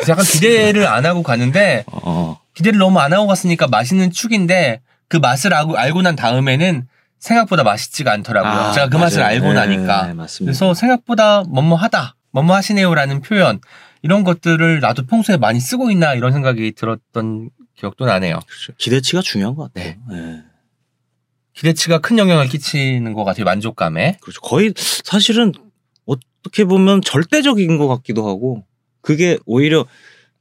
약간 기대를 안 하고 가는데 어, 기대를 너무 안 하고 갔으니까 맛있는 축인데 그 맛을 알고, 알고 난 다음에는 생각보다 맛있지가 않더라고요. 아, 제가 그 맛을 맞아요. 알고 네, 나니까. 네, 맞습니다. 그래서 생각보다 뭐뭐하다, 뭐뭐 하시네요라는 표현 이런 것들을 나도 평소에 많이 쓰고 있나 이런 생각이 들었던 기억도 나네요. 그렇죠. 기대치가 중요한 것 같아요. 네. 기대치가 큰 영향을 끼치는 것 같아요. 만족감에. 그렇죠. 거의 사실은 어떻게 보면 절대적인 것 같기도 하고 그게 오히려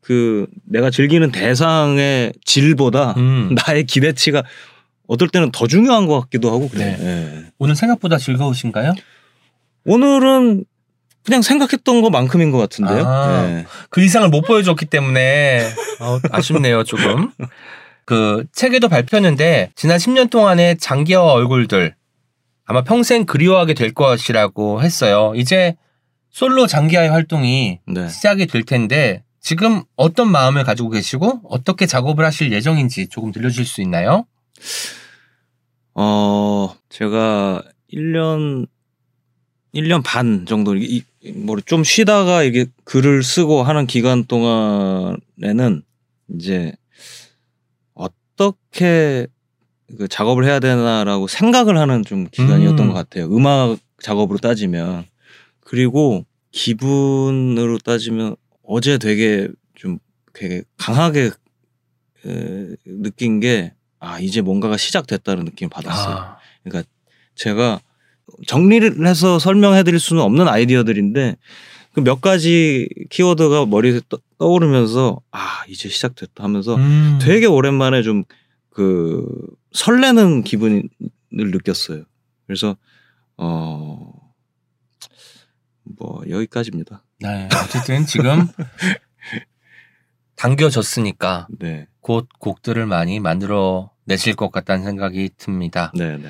그 내가 즐기는 대상의 질보다 음. 나의 기대치가 어떨 때는 더 중요한 것 같기도 하고 그래요. 네. 예. 오늘 생각보다 즐거우신가요? 오늘은 그냥 생각했던 것만큼인 것 같은데요. 아. 예. 그 이상을 못 보여줬기 때문에 어, 아쉽네요 조금. 그 책에도 발표했는데 지난 10년 동안의 장기와 얼굴들 아마 평생 그리워하게 될 것이라고 했어요. 이제 솔로 장기하의 활동이 네. 시작이 될 텐데 지금 어떤 마음을 가지고 계시고 어떻게 작업을 하실 예정인지 조금 들려주실 수 있나요? 어, 제가 1년, 1년 반 정도, 이, 이- 뭐 좀 쉬다가 이게 글을 쓰고 하는 기간 동안에는 이제 어떻게 그 작업을 해야 되나라고 생각을 하는 좀 기간이었던 음. 것 같아요. 음악 작업으로 따지면 그리고 기분으로 따지면 어제 되게 좀 되게 강하게 에, 느낀 게 아 이제 뭔가가 시작됐다는 느낌을 받았어요. 아, 제가 정리를 해서 설명해 드릴 수는 없는 아이디어들인데 그 몇 가지 키워드가 머리에 떠, 떠오르면서 아 이제 시작됐다 하면서 음. 되게 오랜만에 좀 그 설레는 기분을 느꼈어요. 그래서 어 뭐 여기까지입니다. 네, 어쨌든 지금 당겨졌으니까 네, 곧 곡들을 많이 만들어 내실 것 같다는 생각이 듭니다. 네, 네.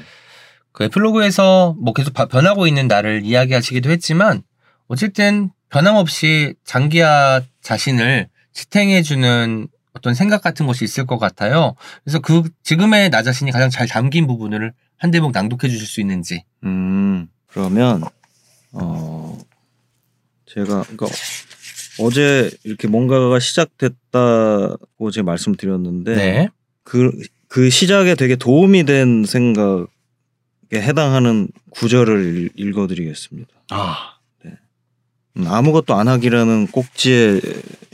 그 에필로그에서 뭐 계속 바- 변하고 있는 나를 이야기하시기도 했지만 어쨌든 변함없이 장기야 자신을 지탱해주는 어떤 생각 같은 것이 있을 것 같아요. 그래서 그 지금의 나 자신이 가장 잘 담긴 부분을 한 대목 낭독해 주실 수 있는지. 음 그러면 어 제가 그러니까 어제 이렇게 뭔가가 시작됐다고 제가 말씀드렸는데 네. 그, 그 시작에 되게 도움이 된 생각에 해당하는 구절을 읽- 읽어드리겠습니다. 아, 음, 아무것도 안 하기라는 꼭지의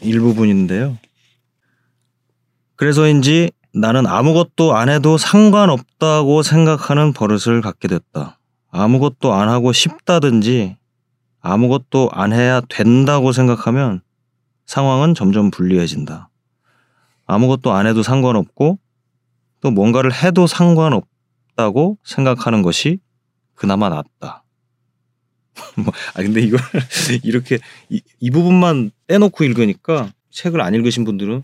일부분인데요. 그래서인지 나는 아무것도 안 해도 상관없다고 생각하는 버릇을 갖게 됐다. 아무것도 안 하고 싶다든지 아무것도 안 해야 된다고 생각하면 상황은 점점 불리해진다. 아무것도 안 해도 상관없고 또 뭔가를 해도 상관없 다고 생각하는 것이 그나마 낫다. 뭐, 아 근데 이걸 이렇게 이, 이 부분만 떼놓고 읽으니까 책을 안 읽으신 분들은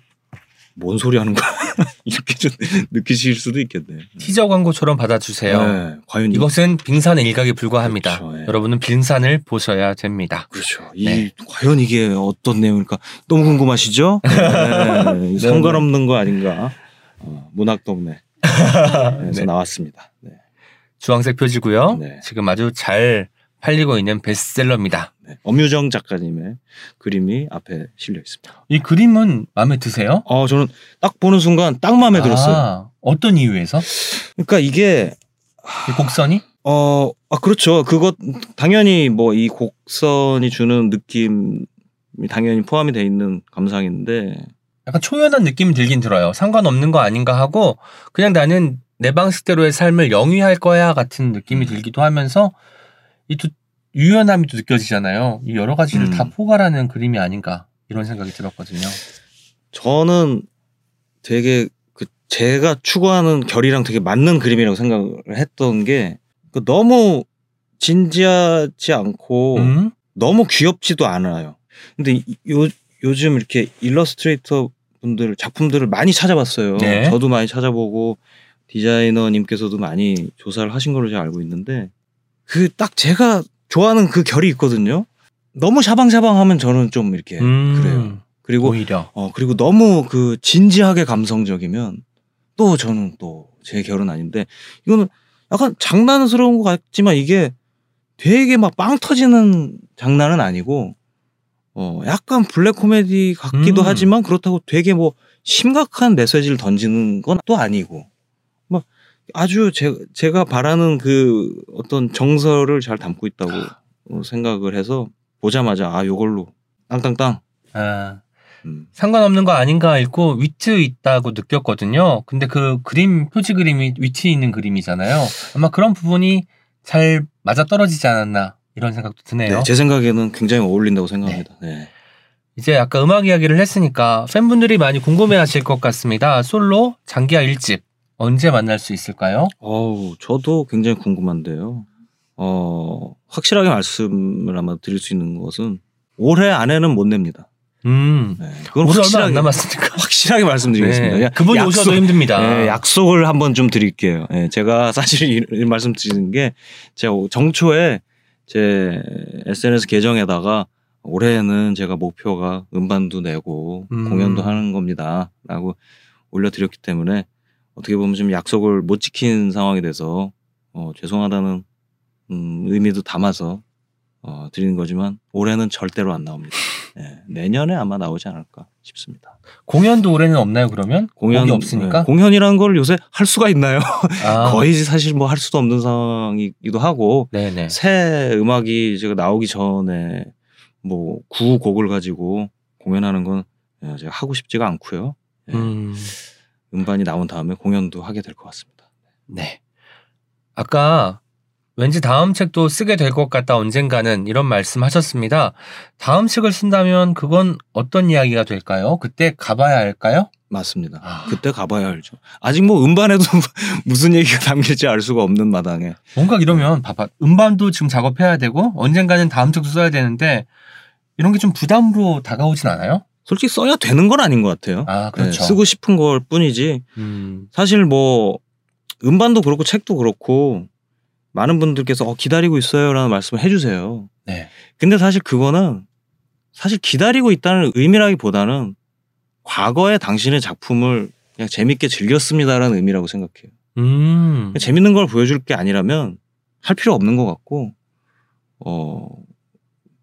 뭔 소리 하는 거야 이렇게 좀 느끼실 수도 있겠네요. 티저 광고처럼 받아주세요. 네, 과연 이- 이것은 빙산의 일각에 불과합니다. 그렇죠, 예. 여러분은 빙산을 보셔야 됩니다. 그렇죠. 이 네. 과연 이게 어떤 내용일까 너무 궁금하시죠? 네, 상관없는 거 아닌가? 어, 문학 동네 에서 네. 나왔습니다. 네. 주황색 표지고요. 네. 지금 아주 잘 팔리고 있는 베스트셀러입니다. 네. 엄유정 작가님의 그림이 앞에 실려 있습니다. 이 그림은 마음에 드세요? 어, 저는 딱 보는 순간 딱 마음에 들었어요. 아, 어떤 이유에서? 그러니까 이게 이 곡선이? 어, 아, 그렇죠. 그것, 당연히 뭐 이 곡선이 주는 느낌이 당연히 포함이 돼 있는 감상인데, 약간 초연한 느낌이 들긴 들어요. 상관없는 거 아닌가 하고 그냥 나는 내 방식대로의 삶을 영위할 거야 같은 느낌이 들기도 하면서 이또 유연함이 또 느껴지잖아요. 이 여러 가지를 음. 다 포괄하는 그림이 아닌가 이런 생각이 들었거든요. 저는 되게 그 제가 추구하는 결이랑 되게 맞는 그림이라고 생각을 했던 게, 그 너무 진지하지 않고, 음? 너무 귀엽지도 않아요. 근데 이- 요, 요즘 이렇게 일러스트레이터 분들 작품들을 많이 찾아봤어요. 네. 저도 많이 찾아보고 디자이너님께서도 많이 조사를 하신 걸로 제가 알고 있는데 그 딱 제가 좋아하는 그 결이 있거든요. 너무 샤방샤방하면 저는 좀 이렇게 음, 그래요. 그리고 오히려 어 그리고 너무 그 진지하게 감성적이면 또 저는 또 제 결은 아닌데 이거는 약간 장난스러운 것 같지만 이게 되게 막 빵 터지는 장난은 아니고 어 약간 블랙 코미디 같기도 음. 하지만 그렇다고 되게 뭐 심각한 메시지를 던지는 건 또 아니고 뭐 아주 제, 제가 바라는 그 어떤 정서를 잘 담고 있다고 어, 생각을 해서 보자마자 아 요걸로 땅땅땅 아, 음. 상관없는 거 아닌가 읽고 위트 있다고 느꼈거든요. 근데 그 그림 표지 그림이 위트 있는 그림이잖아요. 아마 그런 부분이 잘 맞아 떨어지지 않았나 이런 생각도 드네요. 네, 제 생각에는 굉장히 어울린다고 생각합니다. 네. 이제 아까 음악 이야기를 했으니까 팬분들이 많이 궁금해하실 것 같습니다. 솔로 장기야 1집 언제 만날 수 있을까요? 어우, 저도 굉장히 궁금한데요. 어, 확실하게 말씀을 아마 드릴 수 있는 것은 올해 안에는 못 냅니다. 음, 네, 그건 확실하게 남았으니까. 확실하게 말씀드리겠습니다. 네, 야, 그분이 약속- 오셔도 힘듭니다. 네, 약속을 한번 좀 드릴게요. 예, 제가 사실 이, 이 말씀드리는 게 제가 정초에 제 SNS 계정에다가 올해는 제가 목표가 음반도 내고 음. 공연도 하는 겁니다라고 올려드렸기 때문에 어떻게 보면 좀 약속을 못 지킨 상황이 돼서 어, 죄송하다는 음, 의미도 담아서 어, 드리는 거지만 올해는 절대로 안 나옵니다. 예, 내년에 아마 나오지 않을까 싶습니다. 공연도 올해는 없나요 그러면? 공연 곡이 없으니까. 예, 공연이라는 걸 요새 할 수가 있나요? 아, 거의 사실 뭐 할 수도 없는 상황이기도 하고 네네. 새 음악이 제가 나오기 전에 뭐 구곡을 가지고 공연하는 건 예, 제가 하고 싶지가 않고요. 예, 음, 음반이 나온 다음에 공연도 하게 될 것 같습니다. 네. 아까 왠지 다음 책도 쓰게 될 것 같다 언젠가는 이런 말씀 하셨습니다. 다음 책을 쓴다면 그건 어떤 이야기가 될까요? 그때 가봐야 할까요? 맞습니다. 아. 그때 가봐야 알죠. 아직 뭐 음반에도 무슨 얘기가 담길지 알 수가 없는 마당에 뭔가 이러면 봐봐 음반도 지금 작업해야 되고 언젠가는 다음 책도 써야 되는데 이런 게 좀 부담으로 다가오진 않아요? 솔직히 써야 되는 건 아닌 것 같아요. 아 그렇죠. 네, 쓰고 싶은 걸 뿐이지 음, 사실 뭐 음반도 그렇고 책도 그렇고 많은 분들께서 어, 기다리고 있어요라는 말씀을 해주세요. 네. 근데 사실 그거는 사실 기다리고 있다는 의미라기보다는 과거의 당신의 작품을 그냥 재밌게 즐겼습니다라는 의미라고 생각해요. 음, 재밌는 걸 보여줄 게 아니라면 할 필요 없는 것 같고 어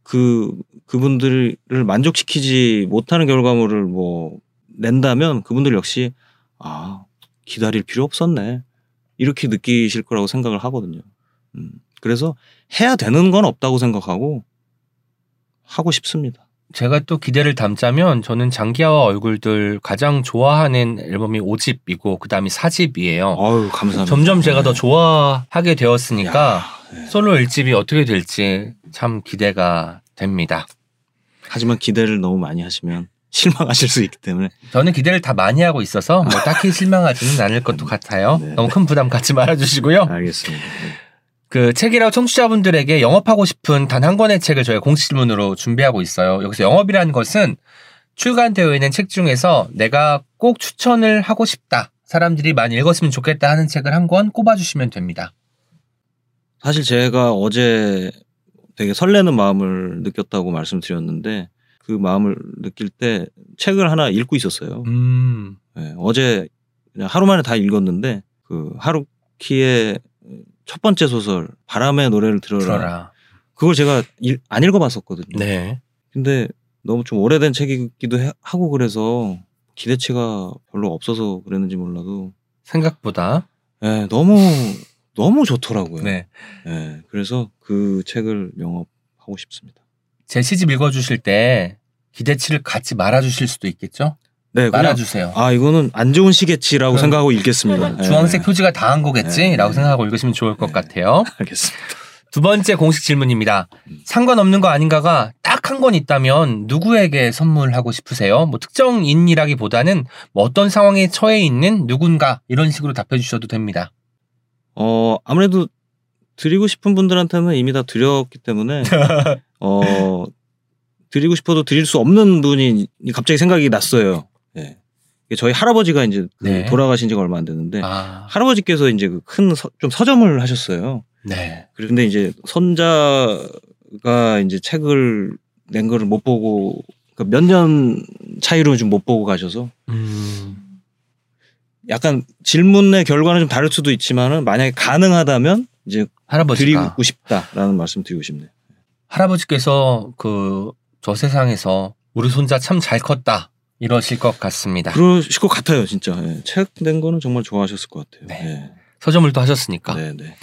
그 그분들을 만족시키지 못하는 결과물을 뭐 낸다면 그분들 역시 아 기다릴 필요 없었네 이렇게 느끼실 거라고 생각을 하거든요. 음 그래서 해야 되는 건 없다고 생각하고 하고 싶습니다. 제가 또 기대를 담자면 저는 장기하와 얼굴들 가장 좋아하는 앨범이 5집이고 그다음이 4집이에요. 아유 감사합니다. 점점 제가 더 네. 좋아하게 되었으니까 야, 네. 솔로 1집이 어떻게 될지 참 기대가 됩니다. 하지만 기대를 너무 많이 하시면 실망하실 수 있기 때문에 저는 기대를 다 많이 하고 있어서 뭐 딱히 실망하지는 않을 것도 같아요. 네. 너무 큰 부담 갖지 말아 주시고요. 알겠습니다. 네. 그 책이라고 청취자분들에게 영업하고 싶은 단 한 권의 책을 저희가 공식 질문으로 준비하고 있어요. 여기서 영업이라는 것은 출간되어 있는 책 중에서 내가 꼭 추천을 하고 싶다. 사람들이 많이 읽었으면 좋겠다 하는 책을 한 권 꼽아주시면 됩니다. 사실 제가 어제 되게 설레는 마음을 느꼈다고 말씀드렸는데 그 마음을 느낄 때 책을 하나 읽고 있었어요. 음, 예, 어제 그냥 하루 만에 다 읽었는데 그 하루키의 첫 번째 소설 바람의 노래를 들어라. 들어라. 그걸 제가 일- 안 읽어봤었거든요. 네. 근데 너무 좀 오래된 책이기도 해- 하고 그래서 기대치가 별로 없어서 그랬는지 몰라도 생각보다. 예, 너무 너무 좋더라고요. 네. 예, 그래서 그 책을 영업하고 싶습니다. 제 시집 읽어주실 때 기대치를 갖지 말아주실 수도 있겠죠? 네, 말아주세요. 아 이거는 안 좋은 시겠지라고 그럼 생각하고 읽겠습니다. 예, 주황색 표지가 다 한 거겠지? 네. 라고 생각하고 읽으시면 좋을 것 네. 같아요. 알겠습니다. 두 번째 공식 질문입니다. 음. 상관없는 거 아닌가가 딱한권 있다면 누구에게 선물하고 싶으세요? 뭐 특정인이라기보다는 뭐 어떤 상황에 처해 있는 누군가 이런 식으로 답해 주셔도 됩니다. 어 아무래도 드리고 싶은 분들한테는 이미 다 드렸기 때문에 어 드리고 싶어도 드릴 수 없는 분이 갑자기 생각이 났어요. 저희 할아버지가 이제 그 네. 돌아가신 지가 얼마 안 됐는데 아, 할아버지께서 이제 그큰좀 서점을 하셨어요. 네. 그런데 이제 손자가 이제 책을 낸 거를 못 보고 몇년 차이로 좀 못 보고 가셔서 음, 약간 질문의 결과는 좀 다를 수도 있지만은 만약에 가능하다면 이제 할아버지가 드리고 싶다라는 말씀 드리고 싶네요. 할아버지께서 그 저 세상에서 우리 손자 참 잘 컸다 이러실 것 같습니다. 그러실 것 같아요, 진짜. 예. 책낸 거는 정말 좋아하셨을 것 같아요. 네. 서점을 또 하셨으니까. 네, 네.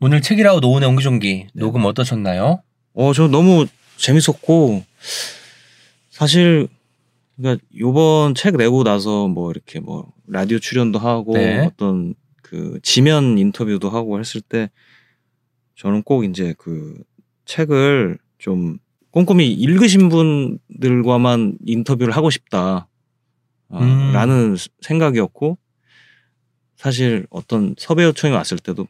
오늘 책이라고 노은의 옹기종기 녹음 어떠셨나요? 어, 저 너무 재밌었고 사실 그러니까 요번 책 내고 나서 뭐 이렇게 뭐 라디오 출연도 하고 네. 어떤 그 지면 인터뷰도 하고 했을 때 저는 꼭 이제 그 책을 좀 꼼꼼히 읽으신 분들과만 인터뷰를 하고 싶다. 어, 음. 라는 생각이었고 사실 어떤 섭외 요청이 왔을 때도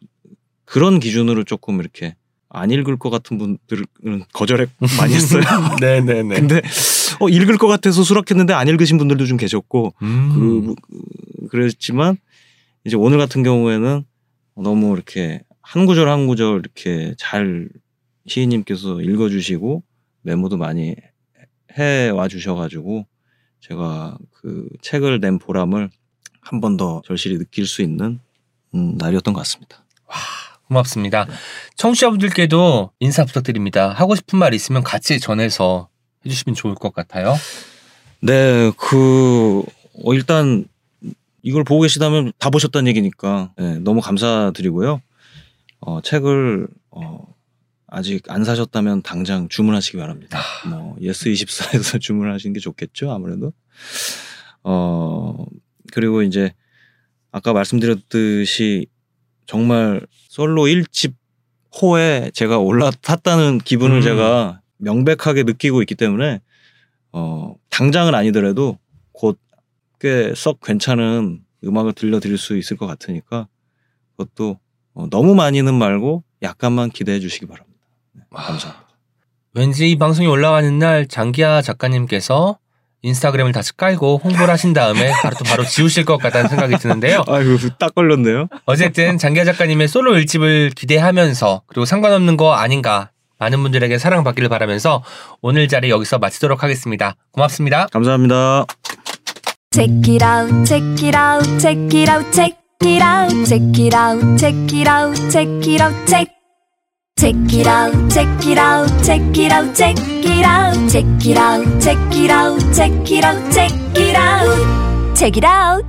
그런 기준으로 조금 이렇게 안 읽을 것 같은 분들은 거절해 많이 했어요. 네네네. 근데 어, 읽을 것 같아서 수락했는데 안 읽으신 분들도 좀 계셨고 음. 그, 그랬지만 이제 오늘 같은 경우에는 너무 이렇게 한 구절 한 구절 이렇게 잘 시인님께서 읽어주시고 메모도 많이 해와 주셔가지고 제가 그 책을 낸 보람을 한 번 더 절실히 느낄 수 있는 음, 날이었던 것 같습니다. 고맙습니다. 청취자분들께도 인사 부탁드립니다. 하고 싶은 말 있으면 같이 전해서 해주시면 좋을 것 같아요. 네, 그 어, 일단 이걸 보고 계시다면 다 보셨다는 얘기니까 네, 너무 감사드리고요. 어, 책을 어, 아직 안 사셨다면 당장 주문하시기 바랍니다. 뭐 예스 24에서 주문하시는 게 좋겠죠, 아무래도. 어 그리고 이제 아까 말씀드렸듯이 정말 솔로 1집 호에 제가 올라탔다는 기분을 음. 제가 명백하게 느끼고 있기 때문에 어 당장은 아니더라도 곧 꽤 썩 괜찮은 음악을 들려드릴 수 있을 것 같으니까 그것도 어, 너무 많이는 말고 약간만 기대해 주시기 바랍니다. 네, 감사합니다. 왠지 이 방송이 올라가는 날 장기하 작가님께서 인스타그램을 다시 깔고 홍보를 하신 다음에 바로 또 바로 지우실 것 같다는 생각이 드는데요. 아이고 딱 걸렸네요. 어쨌든 장기하 작가님의 솔로 일집을 기대하면서 그리고 상관없는 거 아닌가 많은 분들에게 사랑받기를 바라면서 오늘 자리 여기서 마치도록 하겠습니다. 고맙습니다. 감사합니다. Check it out, check it out, check it out, check it out, check it out, check it out, check it out, check. Check it out, check it out, check it out, check it out, check it out, check it out, check it out, check it out, check it out.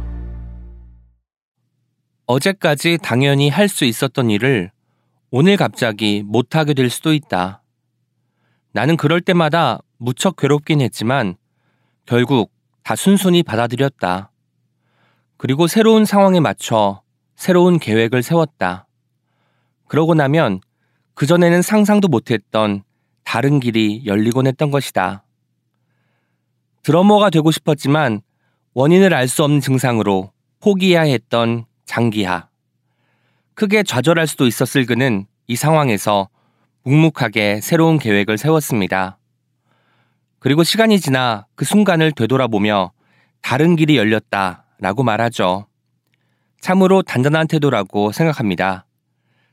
어제까지 당연히 할 수 있었던 일을 오늘 갑자기 못하게 될 수도 있다. 나는 그럴 때마다 무척 괴롭긴 했지만 결국 다 순순히 받아들였다. 그리고 새로운 상황에 맞춰 새로운 계획을 세웠다. 그러고 나면 그전에는 상상도 못했던 다른 길이 열리곤 했던 것이다. 드러머가 되고 싶었지만 원인을 알 수 없는 증상으로 포기해야 했던 장기하. 크게 좌절할 수도 있었을 그는 이 상황에서 묵묵하게 새로운 계획을 세웠습니다. 그리고 시간이 지나 그 순간을 되돌아보며 다른 길이 열렸다 라고 말하죠. 참으로 단단한 태도라고 생각합니다.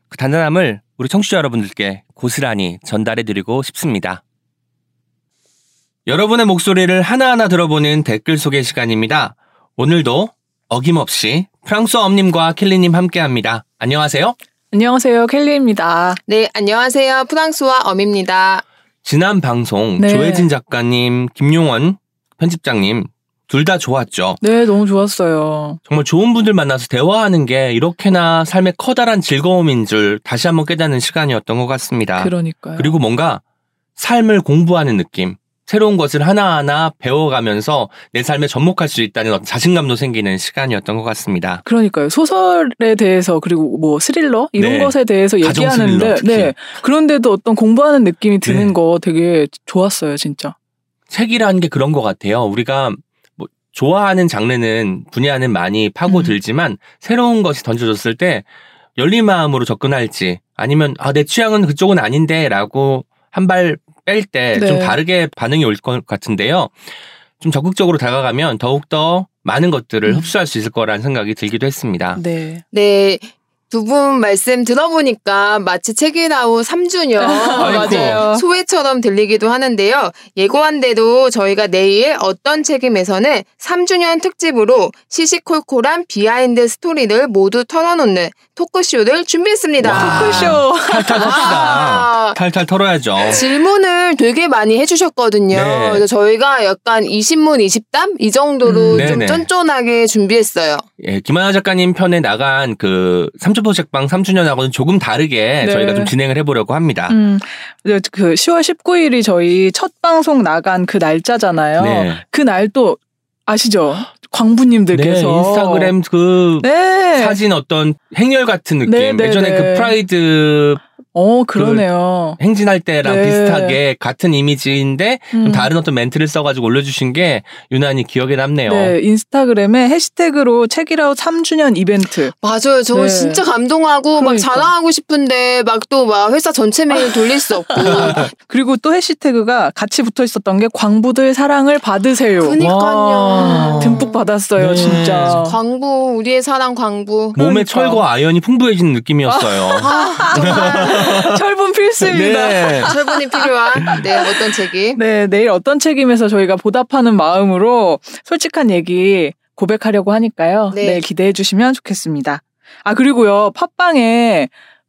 그 단단함을 우리 청취자 여러분들께 고스란히 전달해 드리고 싶습니다. 여러분의 목소리를 하나하나 들어보는 댓글 소개 시간입니다. 오늘도 어김없이 프랑스어 엄님과 켈리님 함께 합니다. 안녕하세요. 안녕하세요. 켈리입니다. 네, 안녕하세요. 프랑스와 엄입니다. 지난 방송 네. 조혜진 작가님, 김용원 편집장님 둘 다 좋았죠. 네, 너무 좋았어요. 정말 좋은 분들 만나서 대화하는 게 이렇게나 삶의 커다란 즐거움인 줄 다시 한번 깨닫는 시간이었던 것 같습니다. 그러니까요. 그리고 뭔가 삶을 공부하는 느낌. 새로운 것을 하나하나 배워가면서 내 삶에 접목할 수 있다는 어떤 자신감도 생기는 시간이었던 것 같습니다. 그러니까요. 소설에 대해서 그리고 뭐 스릴러 이런 네. 것에 대해서 얘기하는데. 네. 그런데도 어떤 공부하는 느낌이 드는 네. 거 되게 좋았어요, 진짜. 책이라는 게 그런 것 같아요. 우리가 뭐 좋아하는 장르는 분야는 많이 파고들지만 새로운 것이 던져졌을 때 열린 마음으로 접근할지 아니면 아, 내 취향은 그쪽은 아닌데라고 한 발 뺄 때좀 네. 다르게 반응이 올 것 같은데요. 좀 적극적으로 다가가면 더욱더 많은 것들을 음. 흡수할 수 있을 거라는 생각이 들기도 했습니다. 네. 네. 두 분 말씀 들어보니까 마치 책이라우 3주년 아이고. 맞아요. 소회처럼 들리기도 하는데요. 예고한 대로 저희가 내일 어떤,책임에서는 3주년 특집으로 시시콜콜한 비하인드 스토리를 모두 털어놓는 토크쇼를 준비했습니다. 와. 토크쇼. 탈탈 텁시다. 와. 탈탈 털어야죠. 질문을 되게 많이 해주셨거든요. 네. 그래서 저희가 약간 20문 20답 이 정도로 음, 좀. 쫀쫀하게 준비했어요. 예, 김하나 작가님 편에 나간 그 삼초포 책방 3주년하고는 조금 다르게 네. 저희가 좀 진행을 해보려고 합니다. 음, 이제 그 10월 19일이 저희 첫 방송 나간 그 날짜잖아요. 네. 그날 또 아시죠? 광부님들께서 네, 인스타그램 그 네. 사진 어떤 행렬 같은 느낌. 네, 네, 예전에 네. 그 프라이드 어, 그러네요. 행진할 때랑 네. 비슷하게 같은 이미지인데 좀 음. 다른 어떤 멘트를 써가지고 올려주신 게 유난히 기억에 남네요. 네, 인스타그램에 해시태그로 책이라웃 3주년 이벤트. 맞아요. 저 네. 진짜 감동하고 막 그러니까. 자랑하고 싶은데 막또막 회사 전체 메일 돌릴 수 없고. 그리고 또 해시태그가 같이 붙어 있었던 게 광부들 사랑을 받으세요. 그니까요. 와. 듬뿍 받았어요, 네. 진짜. 광부 우리의 사랑 광부. 몸에 그러니까. 철과 아연이 풍부해지는 느낌이었어요. 아 정말 철분 필수입니다. 네. 철분이 필요한 네 어떤 책이 네, 내일 어떤 책임에서 저희가 보답하는 마음으로 솔직한 얘기 고백하려고 하니까요. 네. 내일 기대해 주시면 좋겠습니다. 아, 그리고요, 팟빵에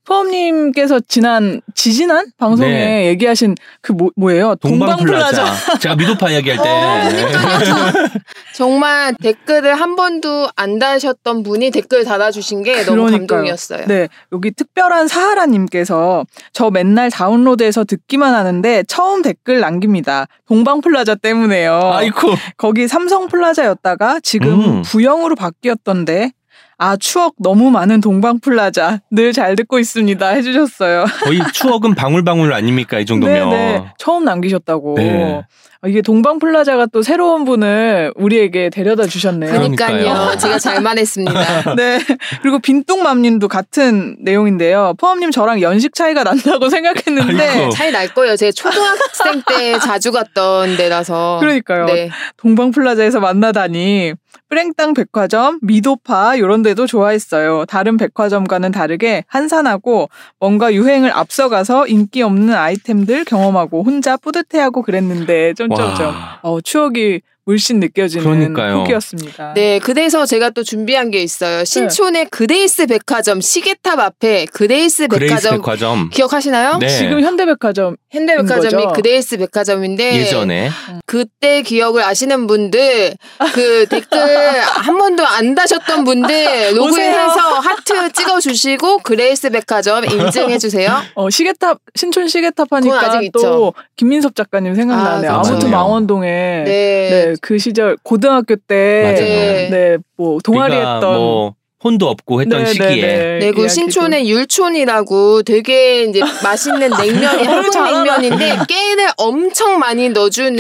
포엄님께서 지난 지지난 방송에 네. 얘기하신 그 뭐, 뭐예요? 동방플라자. 제가 미도파 이야기할 때. 어. 정말 댓글을 한 번도 안 다셨던 분이 댓글 달아주신 게 너무 그러니까요. 감동이었어요. 네, 여기 특별한 사하라님께서 저 맨날 다운로드해서 듣기만 하는데 처음 댓글 남깁니다. 동방플라자 때문에요. 아이고. 거기 삼성플라자였다가 지금 음. 부영으로 바뀌었던데 아 추억 너무 많은 동방플라자 늘 잘 듣고 있습니다 해주셨어요. 거의 추억은 방울방울 아닙니까? 이 정도면. 네네 처음 남기셨다고. 네. 아, 이게 동방플라자가 또 새로운 분을 우리에게 데려다 주셨네요. 그러니까요. 제가 잘만 했습니다. 네. 그리고 빈뚱맘님도 같은 내용인데요. 포함님 저랑 연식 차이가 난다고 생각했는데 아이고. 차이 날 거예요. 제가 초등학생 때 자주 갔던 데라서. 그러니까요. 네. 동방플라자에서 만나다니 프랭땅 백화점, 미도파 이런 데도 좋아했어요. 다른 백화점과는 다르게 한산하고 뭔가 유행을 앞서가서 인기 없는 아이템들 경험하고 혼자 뿌듯해하고 그랬는데 점점점 와. 어, 추억이 물씬 느껴지는 그러니까요. 후기였습니다. 네, 그래서 제가 또 준비한 게 있어요. 신촌의 그레이스 백화점 시계탑 앞에 그레이스 그레이스 백화점 백화점. 기억하시나요? 네. 지금 현대백화점 현대백화점이 거죠? 그레이스 백화점인데 예전에. 그때 기억을 아시는 분들 그 댓글 한 번도 안 다셨던 분들 로그인해서 하트 찍어주시고 그레이스 백화점 인증해주세요. 어, 시계탑 신촌 시계탑 하니까 아직 또 김민섭 작가님 생각나네요. 아, 아, 무튼. 망원동에 네. 네, 그 시절 고등학교 때 맞아요. 네. 네, 뭐 동아리 했던 뭐 돈도 없고 했던 네, 시기에. 네, 네. 네, 그. 신촌의 율촌이라고 되게 이제 맛있는 냉면이 한국? 냉면인데 깨를 엄청 많이 넣어주는.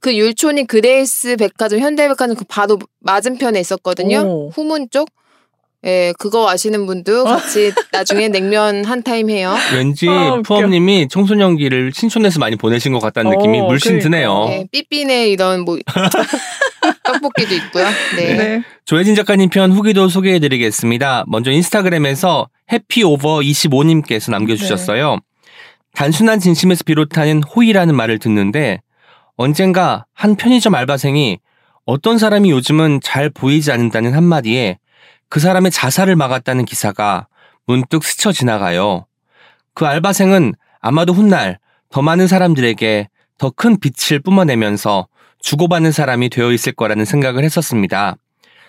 그 율촌이 그레이스 백화점 현대백화점 그 바로 맞은편에 있었거든요. 오. 후문 쪽. 예, 그거 아시는 분도 같이 나중에 냉면 한 타임 해요. 왠지 아. 푸엄님이 청소년기를 신촌에서 많이 보내신 것 같다는 느낌이 어, 물씬 그러니까. 드네요. 예, 삐삐네 이런 뭐 떡볶이도 있고요. 네. 네. 조혜진 작가님 편 후기도 소개해드리겠습니다. 먼저 인스타그램에서 해피오버25님께서 남겨주셨어요. 단순한 진심에서 비롯하는 호의라는 말을 듣는데 언젠가 한 편의점 알바생이 어떤 사람이 요즘은 잘 보이지 않는다는 한마디에 그 사람의 자살을 막았다는 기사가 문득 스쳐 지나가요. 그 알바생은 아마도 훗날 더 많은 사람들에게 더 큰 빛을 뿜어내면서 주고받는 사람이 되어 있을 거라는 생각을 했었습니다.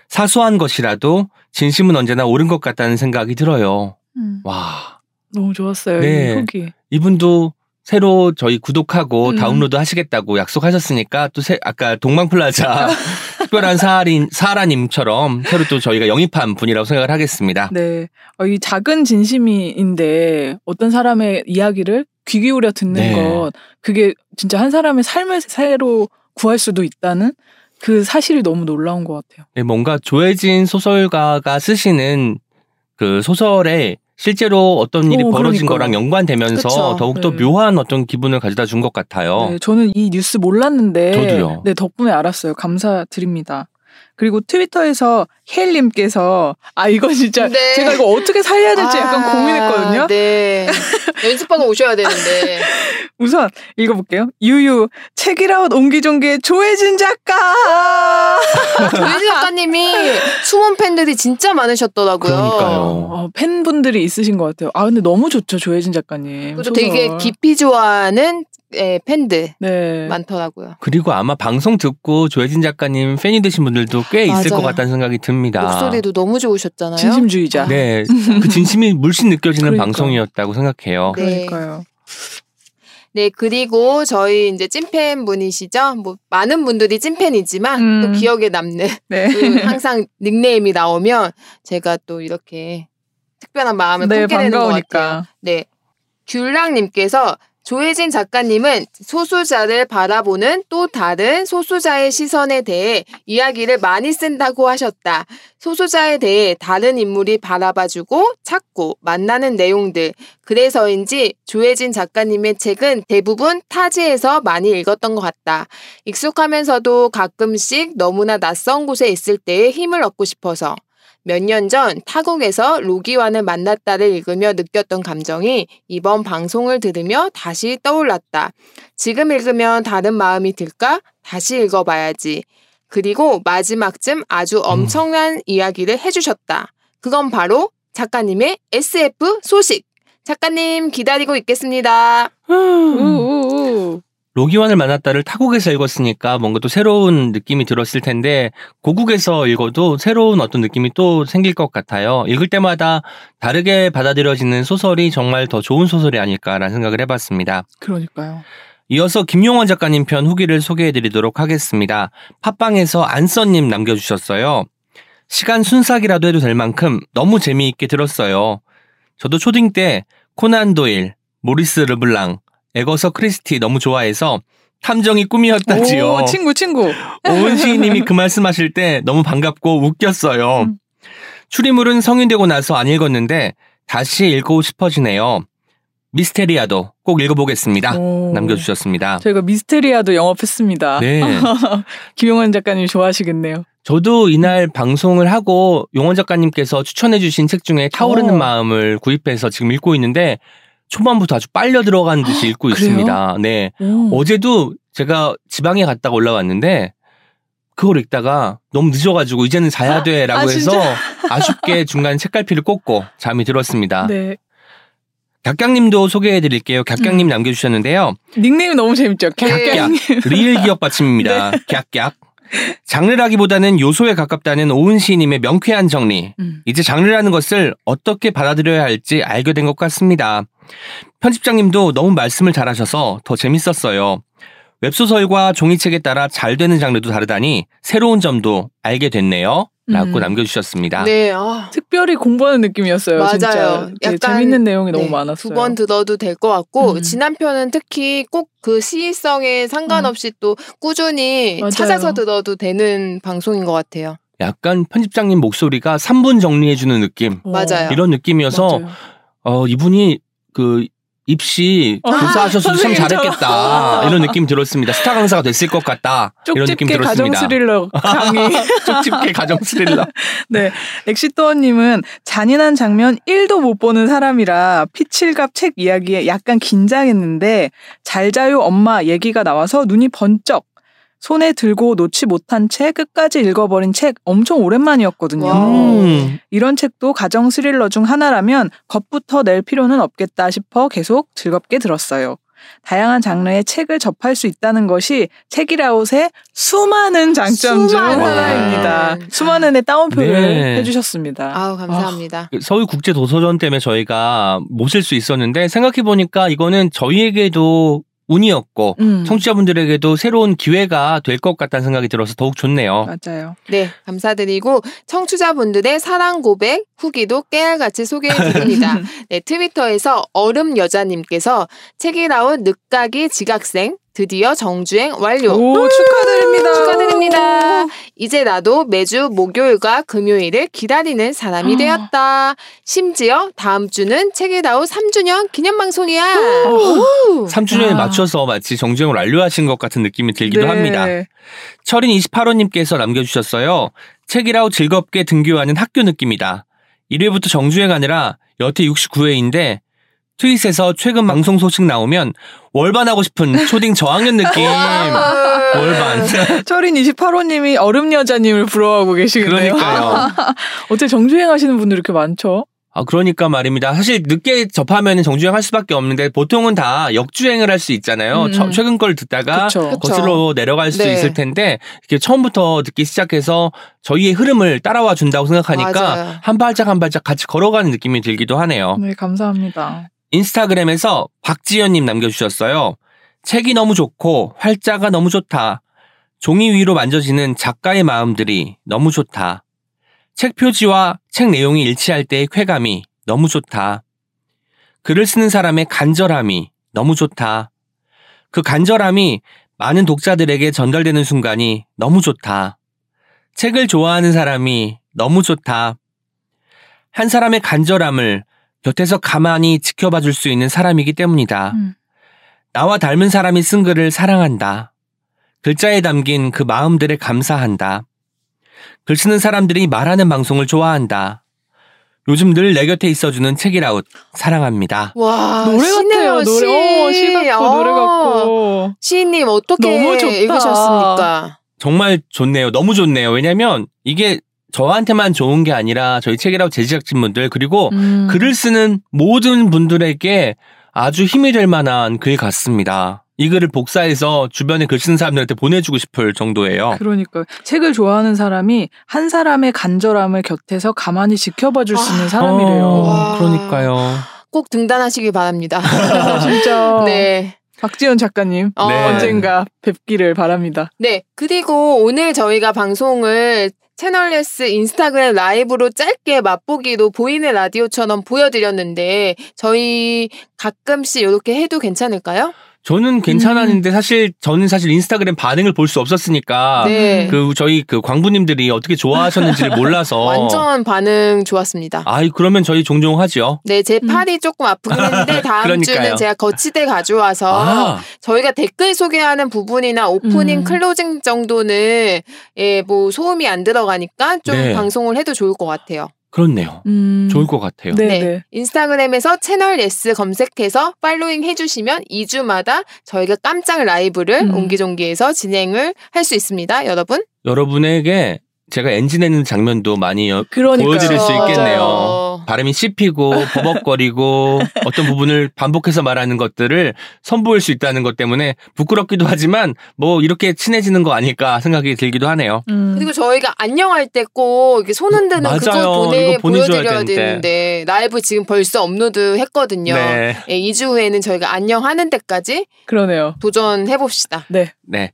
사소한 것이라도 진심은 언제나 옳은 것 같다는 생각이 들어요. 음, 와, 너무 좋았어요. 네. 이 후기. 이분도 새로 저희 구독하고 음. 다운로드 하시겠다고 약속하셨으니까 또 새, 아까 동방플라자 특별한 사하린, 사하라님처럼 새로 또 저희가 영입한 분이라고 생각을 하겠습니다. 네. 어, 이 작은 진심인데 어떤 사람의 이야기를 귀 기울여 듣는 네. 것 그게 진짜 한 사람의 삶을 새로 구할 수도 있다는 그 사실이 너무 놀라운 것 같아요. 네, 뭔가 조혜진 소설가가 쓰시는 그 소설에 실제로 어떤 일이 어, 벌어진 그러니까요. 거랑 연관되면서 그쵸. 더욱더 네. 묘한 어떤 기분을 가져다 준 것 같아요. 네, 저는 이 뉴스 몰랐는데 저도요. 네, 덕분에 알았어요. 감사드립니다. 그리고 트위터에서 혜일님께서 아 이거 진짜 네. 제가 이거 어떻게 살려야 될지 약간 아, 고민했거든요. 네. 연습하고 오셔야 되는데. 우선 읽어볼게요. 유유 책이라웃 옹기종기의 조혜진 작가. 조혜진 작가님이 숨은 팬들이 진짜 많으셨더라고요. 그러니까요. 어, 팬분들이 있으신 것 같아요. 아 근데 너무 좋죠 조혜진 작가님. 소설. 되게 깊이 좋아하는 예, 팬들 네. 많더라고요. 그리고 아마 방송 듣고 조혜진 작가님 팬이 되신 분들도 꽤 있을 맞아요. 것 같다는 생각이 듭니다. 목소리도 너무 좋으셨잖아요. 진심주의자. 아. 네, 그 진심이 물씬 느껴지는 그러니까. 방송이었다고 생각해요. 네. 그러니까요. 네, 그리고 저희 이제 찐팬 분이시죠? 뭐, 많은 분들이 찐팬이지만 음. 또 기억에 남는 네. 그 항상 닉네임이 나오면 제가 또 이렇게 특별한 마음을 네 품게 되는 것 같아요. 네. 귤랑님께서 조혜진 작가님은 소수자를 바라보는 또 다른 소수자의 시선에 대해 이야기를 많이 쓴다고 하셨다. 소수자에 대해 다른 인물이 바라봐주고 찾고 만나는 내용들. 그래서인지 조혜진 작가님의 책은 대부분 타지에서 많이 읽었던 것 같다. 익숙하면서도 가끔씩 너무나 낯선 곳에 있을 때의 힘을 얻고 싶어서. 몇 년 전 타국에서 로기완을 만났다를 읽으며 느꼈던 감정이 이번 방송을 들으며 다시 떠올랐다. 지금 읽으면 다른 마음이 들까? 다시 읽어봐야지. 그리고 마지막쯤 아주 엄청난 이야기를 해주셨다. 그건 바로 작가님의 SF 소식. 작가님 기다리고 있겠습니다. 로기환을 만났다를 타국에서 읽었으니까 뭔가 또 새로운 느낌이 들었을 텐데 고국에서 읽어도 새로운 어떤 느낌이 또 생길 것 같아요. 읽을 때마다 다르게 받아들여지는 소설이 정말 더 좋은 소설이 아닐까라는 생각을 해봤습니다. 그러니까요. 이어서 김용원 작가님 편 후기를 소개해드리도록 하겠습니다. 팟빵에서 안써님 남겨주셨어요. 시간 순삭이라도 해도 될 만큼 너무 재미있게 들었어요. 저도 초딩 때 코난 도일, 모리스 르블랑, 에거서 크리스티 너무 좋아해서 탐정이 꿈이었다지요. 오, 친구 친구. 오은 시인님이 그 말씀하실 때 너무 반갑고 웃겼어요. 음. 추리물은 성인되고 나서 안 읽었는데 다시 읽고 싶어지네요. 미스테리아도 꼭 읽어보겠습니다. 오. 남겨주셨습니다. 저희가 미스테리아도 영업했습니다. 네. 김용원 작가님 좋아하시겠네요. 저도 이날 방송을 하고 용원 작가님께서 추천해주신 책 중에 타오르는 어. 마음을 구입해서 지금 읽고 있는데 초반부터 아주 빨려 들어가는 듯이 읽고? 있습니다. 네. 오. 어제도 제가 지방에 갔다가 올라왔는데 그걸 읽다가 너무 늦어가지고 이제는 자야 돼라고 아, 해서? 아쉽게 중간 책갈피를 꽂고 잠이 들었습니다. 네. 객강님도 소개해드릴게요. 객강님 음. 남겨주셨는데요. 닉네임이 너무 재밌죠. 객객. 리을 기억 받침입니다. 네. 객객 장르라기보다는 요소에 가깝다는 오은 시인님의 명쾌한 정리. 음. 이제 장르라는 것을 어떻게 받아들여야 할지 알게 된 것 같습니다. 편집장님도 너무 말씀을 잘하셔서 더 재밌었어요. 웹소설과 종이책에 따라 잘 되는 장르도 다르다니 새로운 점도 알게 됐네요. 라고 음. 남겨주셨습니다. 네, 아, 특별히 공부하는 느낌이었어요. 맞아요. 약간, 재밌는 내용이 너무 네, 많았어요. 두 번 들어도 될 것 같고 음. 지난 편은 특히 꼭 그 시의성에 상관없이 또 꾸준히 맞아요. 찾아서 들어도 되는 방송인 것 같아요. 약간 편집장님 목소리가 3분 정리해주는 느낌. 어, 맞아요. 이런 느낌이어서 맞아요. 어, 이분이 그 입시 어, 교사하셔서 참 선생님처럼. 잘했겠다. 이런 느낌 들었습니다. 스타 강사가 됐을 것 같다. 이런 느낌 쪽집게 가정 들었습니다. 스릴러 강의. 쪽집게 가정 스릴러. 네. 엑시도어님은 잔인한 장면 1도 못 보는 사람이라 피칠갑 책 이야기에 약간 긴장했는데 잘 자요 엄마 얘기가 나와서 눈이 번쩍. 손에 들고 놓지 못한 채 끝까지 읽어버린 책 엄청 오랜만이었거든요. 와우. 음. 이런 책도 가정 스릴러 중 하나라면 겁부터 낼 필요는 없겠다 싶어 계속 즐겁게 들었어요. 다양한 장르의 책을 접할 수 있다는 것이 책이라웃의 수많은 장점 중 수많은. 하나입니다. 수많은의 따옴표를 네. 해주셨습니다. 아우 감사합니다. 그 서울 국제 도서전 때문에 저희가 모실 수 있었는데 생각해 보니까 이거는 저희에게도 운이었고 음, 청취자분들에게도 새로운 기회가 될 것 같다는 생각이 들어서 더욱 좋네요. 맞아요. 네, 감사드리고 청취자분들의 사랑 고백 후기도 깨알같이 소개해 드립니다. 네, 트위터에서 얼음 여자님께서 책이 나온 늦가기 지각생 드디어 정주행 완료. 오 축하드립니다. 축하드립니다. 이제 나도 매주 목요일과 금요일을 기다리는 사람이 아. 되었다. 심지어 다음 주는 책이 나온 3주년 기념 방송이야. 오. 3주년에 아. 맞춰서 마치 정주행을 완료하신 것 같은 느낌이 들기도 네. 합니다. 철인 28호님께서 남겨주셨어요. 책이라고 즐겁게 등교하는 학교 느낌이다. 1회부터 정주행하느라 여태 69회인데 트윗에서 최근 방송 소식 나오면 월반하고 싶은 초딩 저학년 느낌. 월반. 철인 28호님이 얼음 여자님을 부러워하고 계시겠네요. 그러니까요. 어떻게 정주행 하시는 분들이 이렇게 많죠? 아, 그러니까 말입니다. 사실 늦게 접하면 정주행 할 수밖에 없는데 보통은 다 역주행을 할 수 있잖아요. 음, 처- 음. 최근 걸 듣다가 그쵸. 그쵸. 거슬러 내려갈 수 네. 있을 텐데 이렇게 처음부터 듣기 시작해서 저희의 흐름을 따라와 준다고 생각하니까 맞아요. 한 발짝 한 발짝 같이 걸어가는 느낌이 들기도 하네요. 네 감사합니다. 인스타그램에서 박지연님 남겨주셨어요. 책이 너무 좋고 활자가 너무 좋다. 종이 위로 만져지는 작가의 마음들이 너무 좋다. 책 표지와 책 내용이 일치할 때의 쾌감이 너무 좋다. 글을 쓰는 사람의 간절함이 너무 좋다. 그 간절함이 많은 독자들에게 전달되는 순간이 너무 좋다. 책을 좋아하는 사람이 너무 좋다. 한 사람의 간절함을 곁에서 가만히 지켜봐 줄 수 있는 사람이기 때문이다. 음. 나와 닮은 사람이 쓴 글을 사랑한다. 글자에 담긴 그 마음들에 감사한다. 글 쓰는 사람들이 말하는 방송을 좋아한다. 요즘 늘 내 곁에 있어주는 책이라웃 사랑합니다. 와 노래 같아요. 노래, 어, 시 같고 어. 노래 같고. 시인님 어떻게 너무 좋다. 읽으셨습니까? 정말 좋네요. 너무 좋네요. 왜냐면 이게 저한테만 좋은 게 아니라 저희 책이라고 제작진분들 그리고 음. 글을 쓰는 모든 분들에게 아주 힘이 될 만한 글 같습니다. 이 글을 복사해서 주변에 글 쓰는 사람들한테 보내주고 싶을 정도예요. 그러니까 책을 좋아하는 사람이 한 사람의 간절함을 곁에서 가만히 지켜봐 줄 수 있는 사람이래요. 어, 와. 그러니까요. 꼭 등단하시길 바랍니다. 진짜. 네. 박지현 작가님 어, 네. 언젠가 뵙기를 바랍니다. 네. 그리고 오늘 저희가 방송을 채널레스 인스타그램 라이브로 짧게 맛보기로 보이는 라디오처럼 보여드렸는데 저희 가끔씩 이렇게 해도 괜찮을까요? 저는 괜찮았는데 사실 저는 사실 인스타그램 반응을 볼 수 없었으니까 네. 그 저희 그 광부님들이 어떻게 좋아하셨는지를 몰라서 완전 반응 좋았습니다. 아이 그러면 저희 종종 하죠. 네, 제 팔이 조금 아프긴 했는데 다음 그러니까요. 주는 제가 거치대 가져와서 아, 저희가 댓글 소개하는 부분이나 오프닝 음. closing 정도는 예, 뭐 소음이 안 들어가니까 좀 네. 방송을 해도 좋을 것 같아요. 그렇네요. 음. 좋을 것 같아요. 네, 네. 네. 인스타그램에서 채널 예스 검색해서 following 해주시면 2주마다 저희가 깜짝 라이브를 음. 옹기종기에서 진행을 할 수 있습니다, 여러분. 여러분에게 제가 엔진 내는 장면도 많이 여- 그러니까요. 보여드릴 수 있겠네요. 맞아요. 발음이 씹히고 버벅거리고 어떤 부분을 반복해서 말하는 것들을 선보일 수 있다는 것 때문에 부끄럽기도 하지만 뭐 이렇게 친해지는 거 아닐까 생각이 들기도 하네요. 음. 그리고 저희가 안녕할 때 꼭 이렇게 손 흔드는 맞아요. 그거 보내, 보여드려야 되는데. 되는데 라이브 지금 벌써 업로드 했거든요. 네. 예, 2주 후에는 저희가 안녕하는 때까지 그러네요. 도전해 봅시다. 네. 네.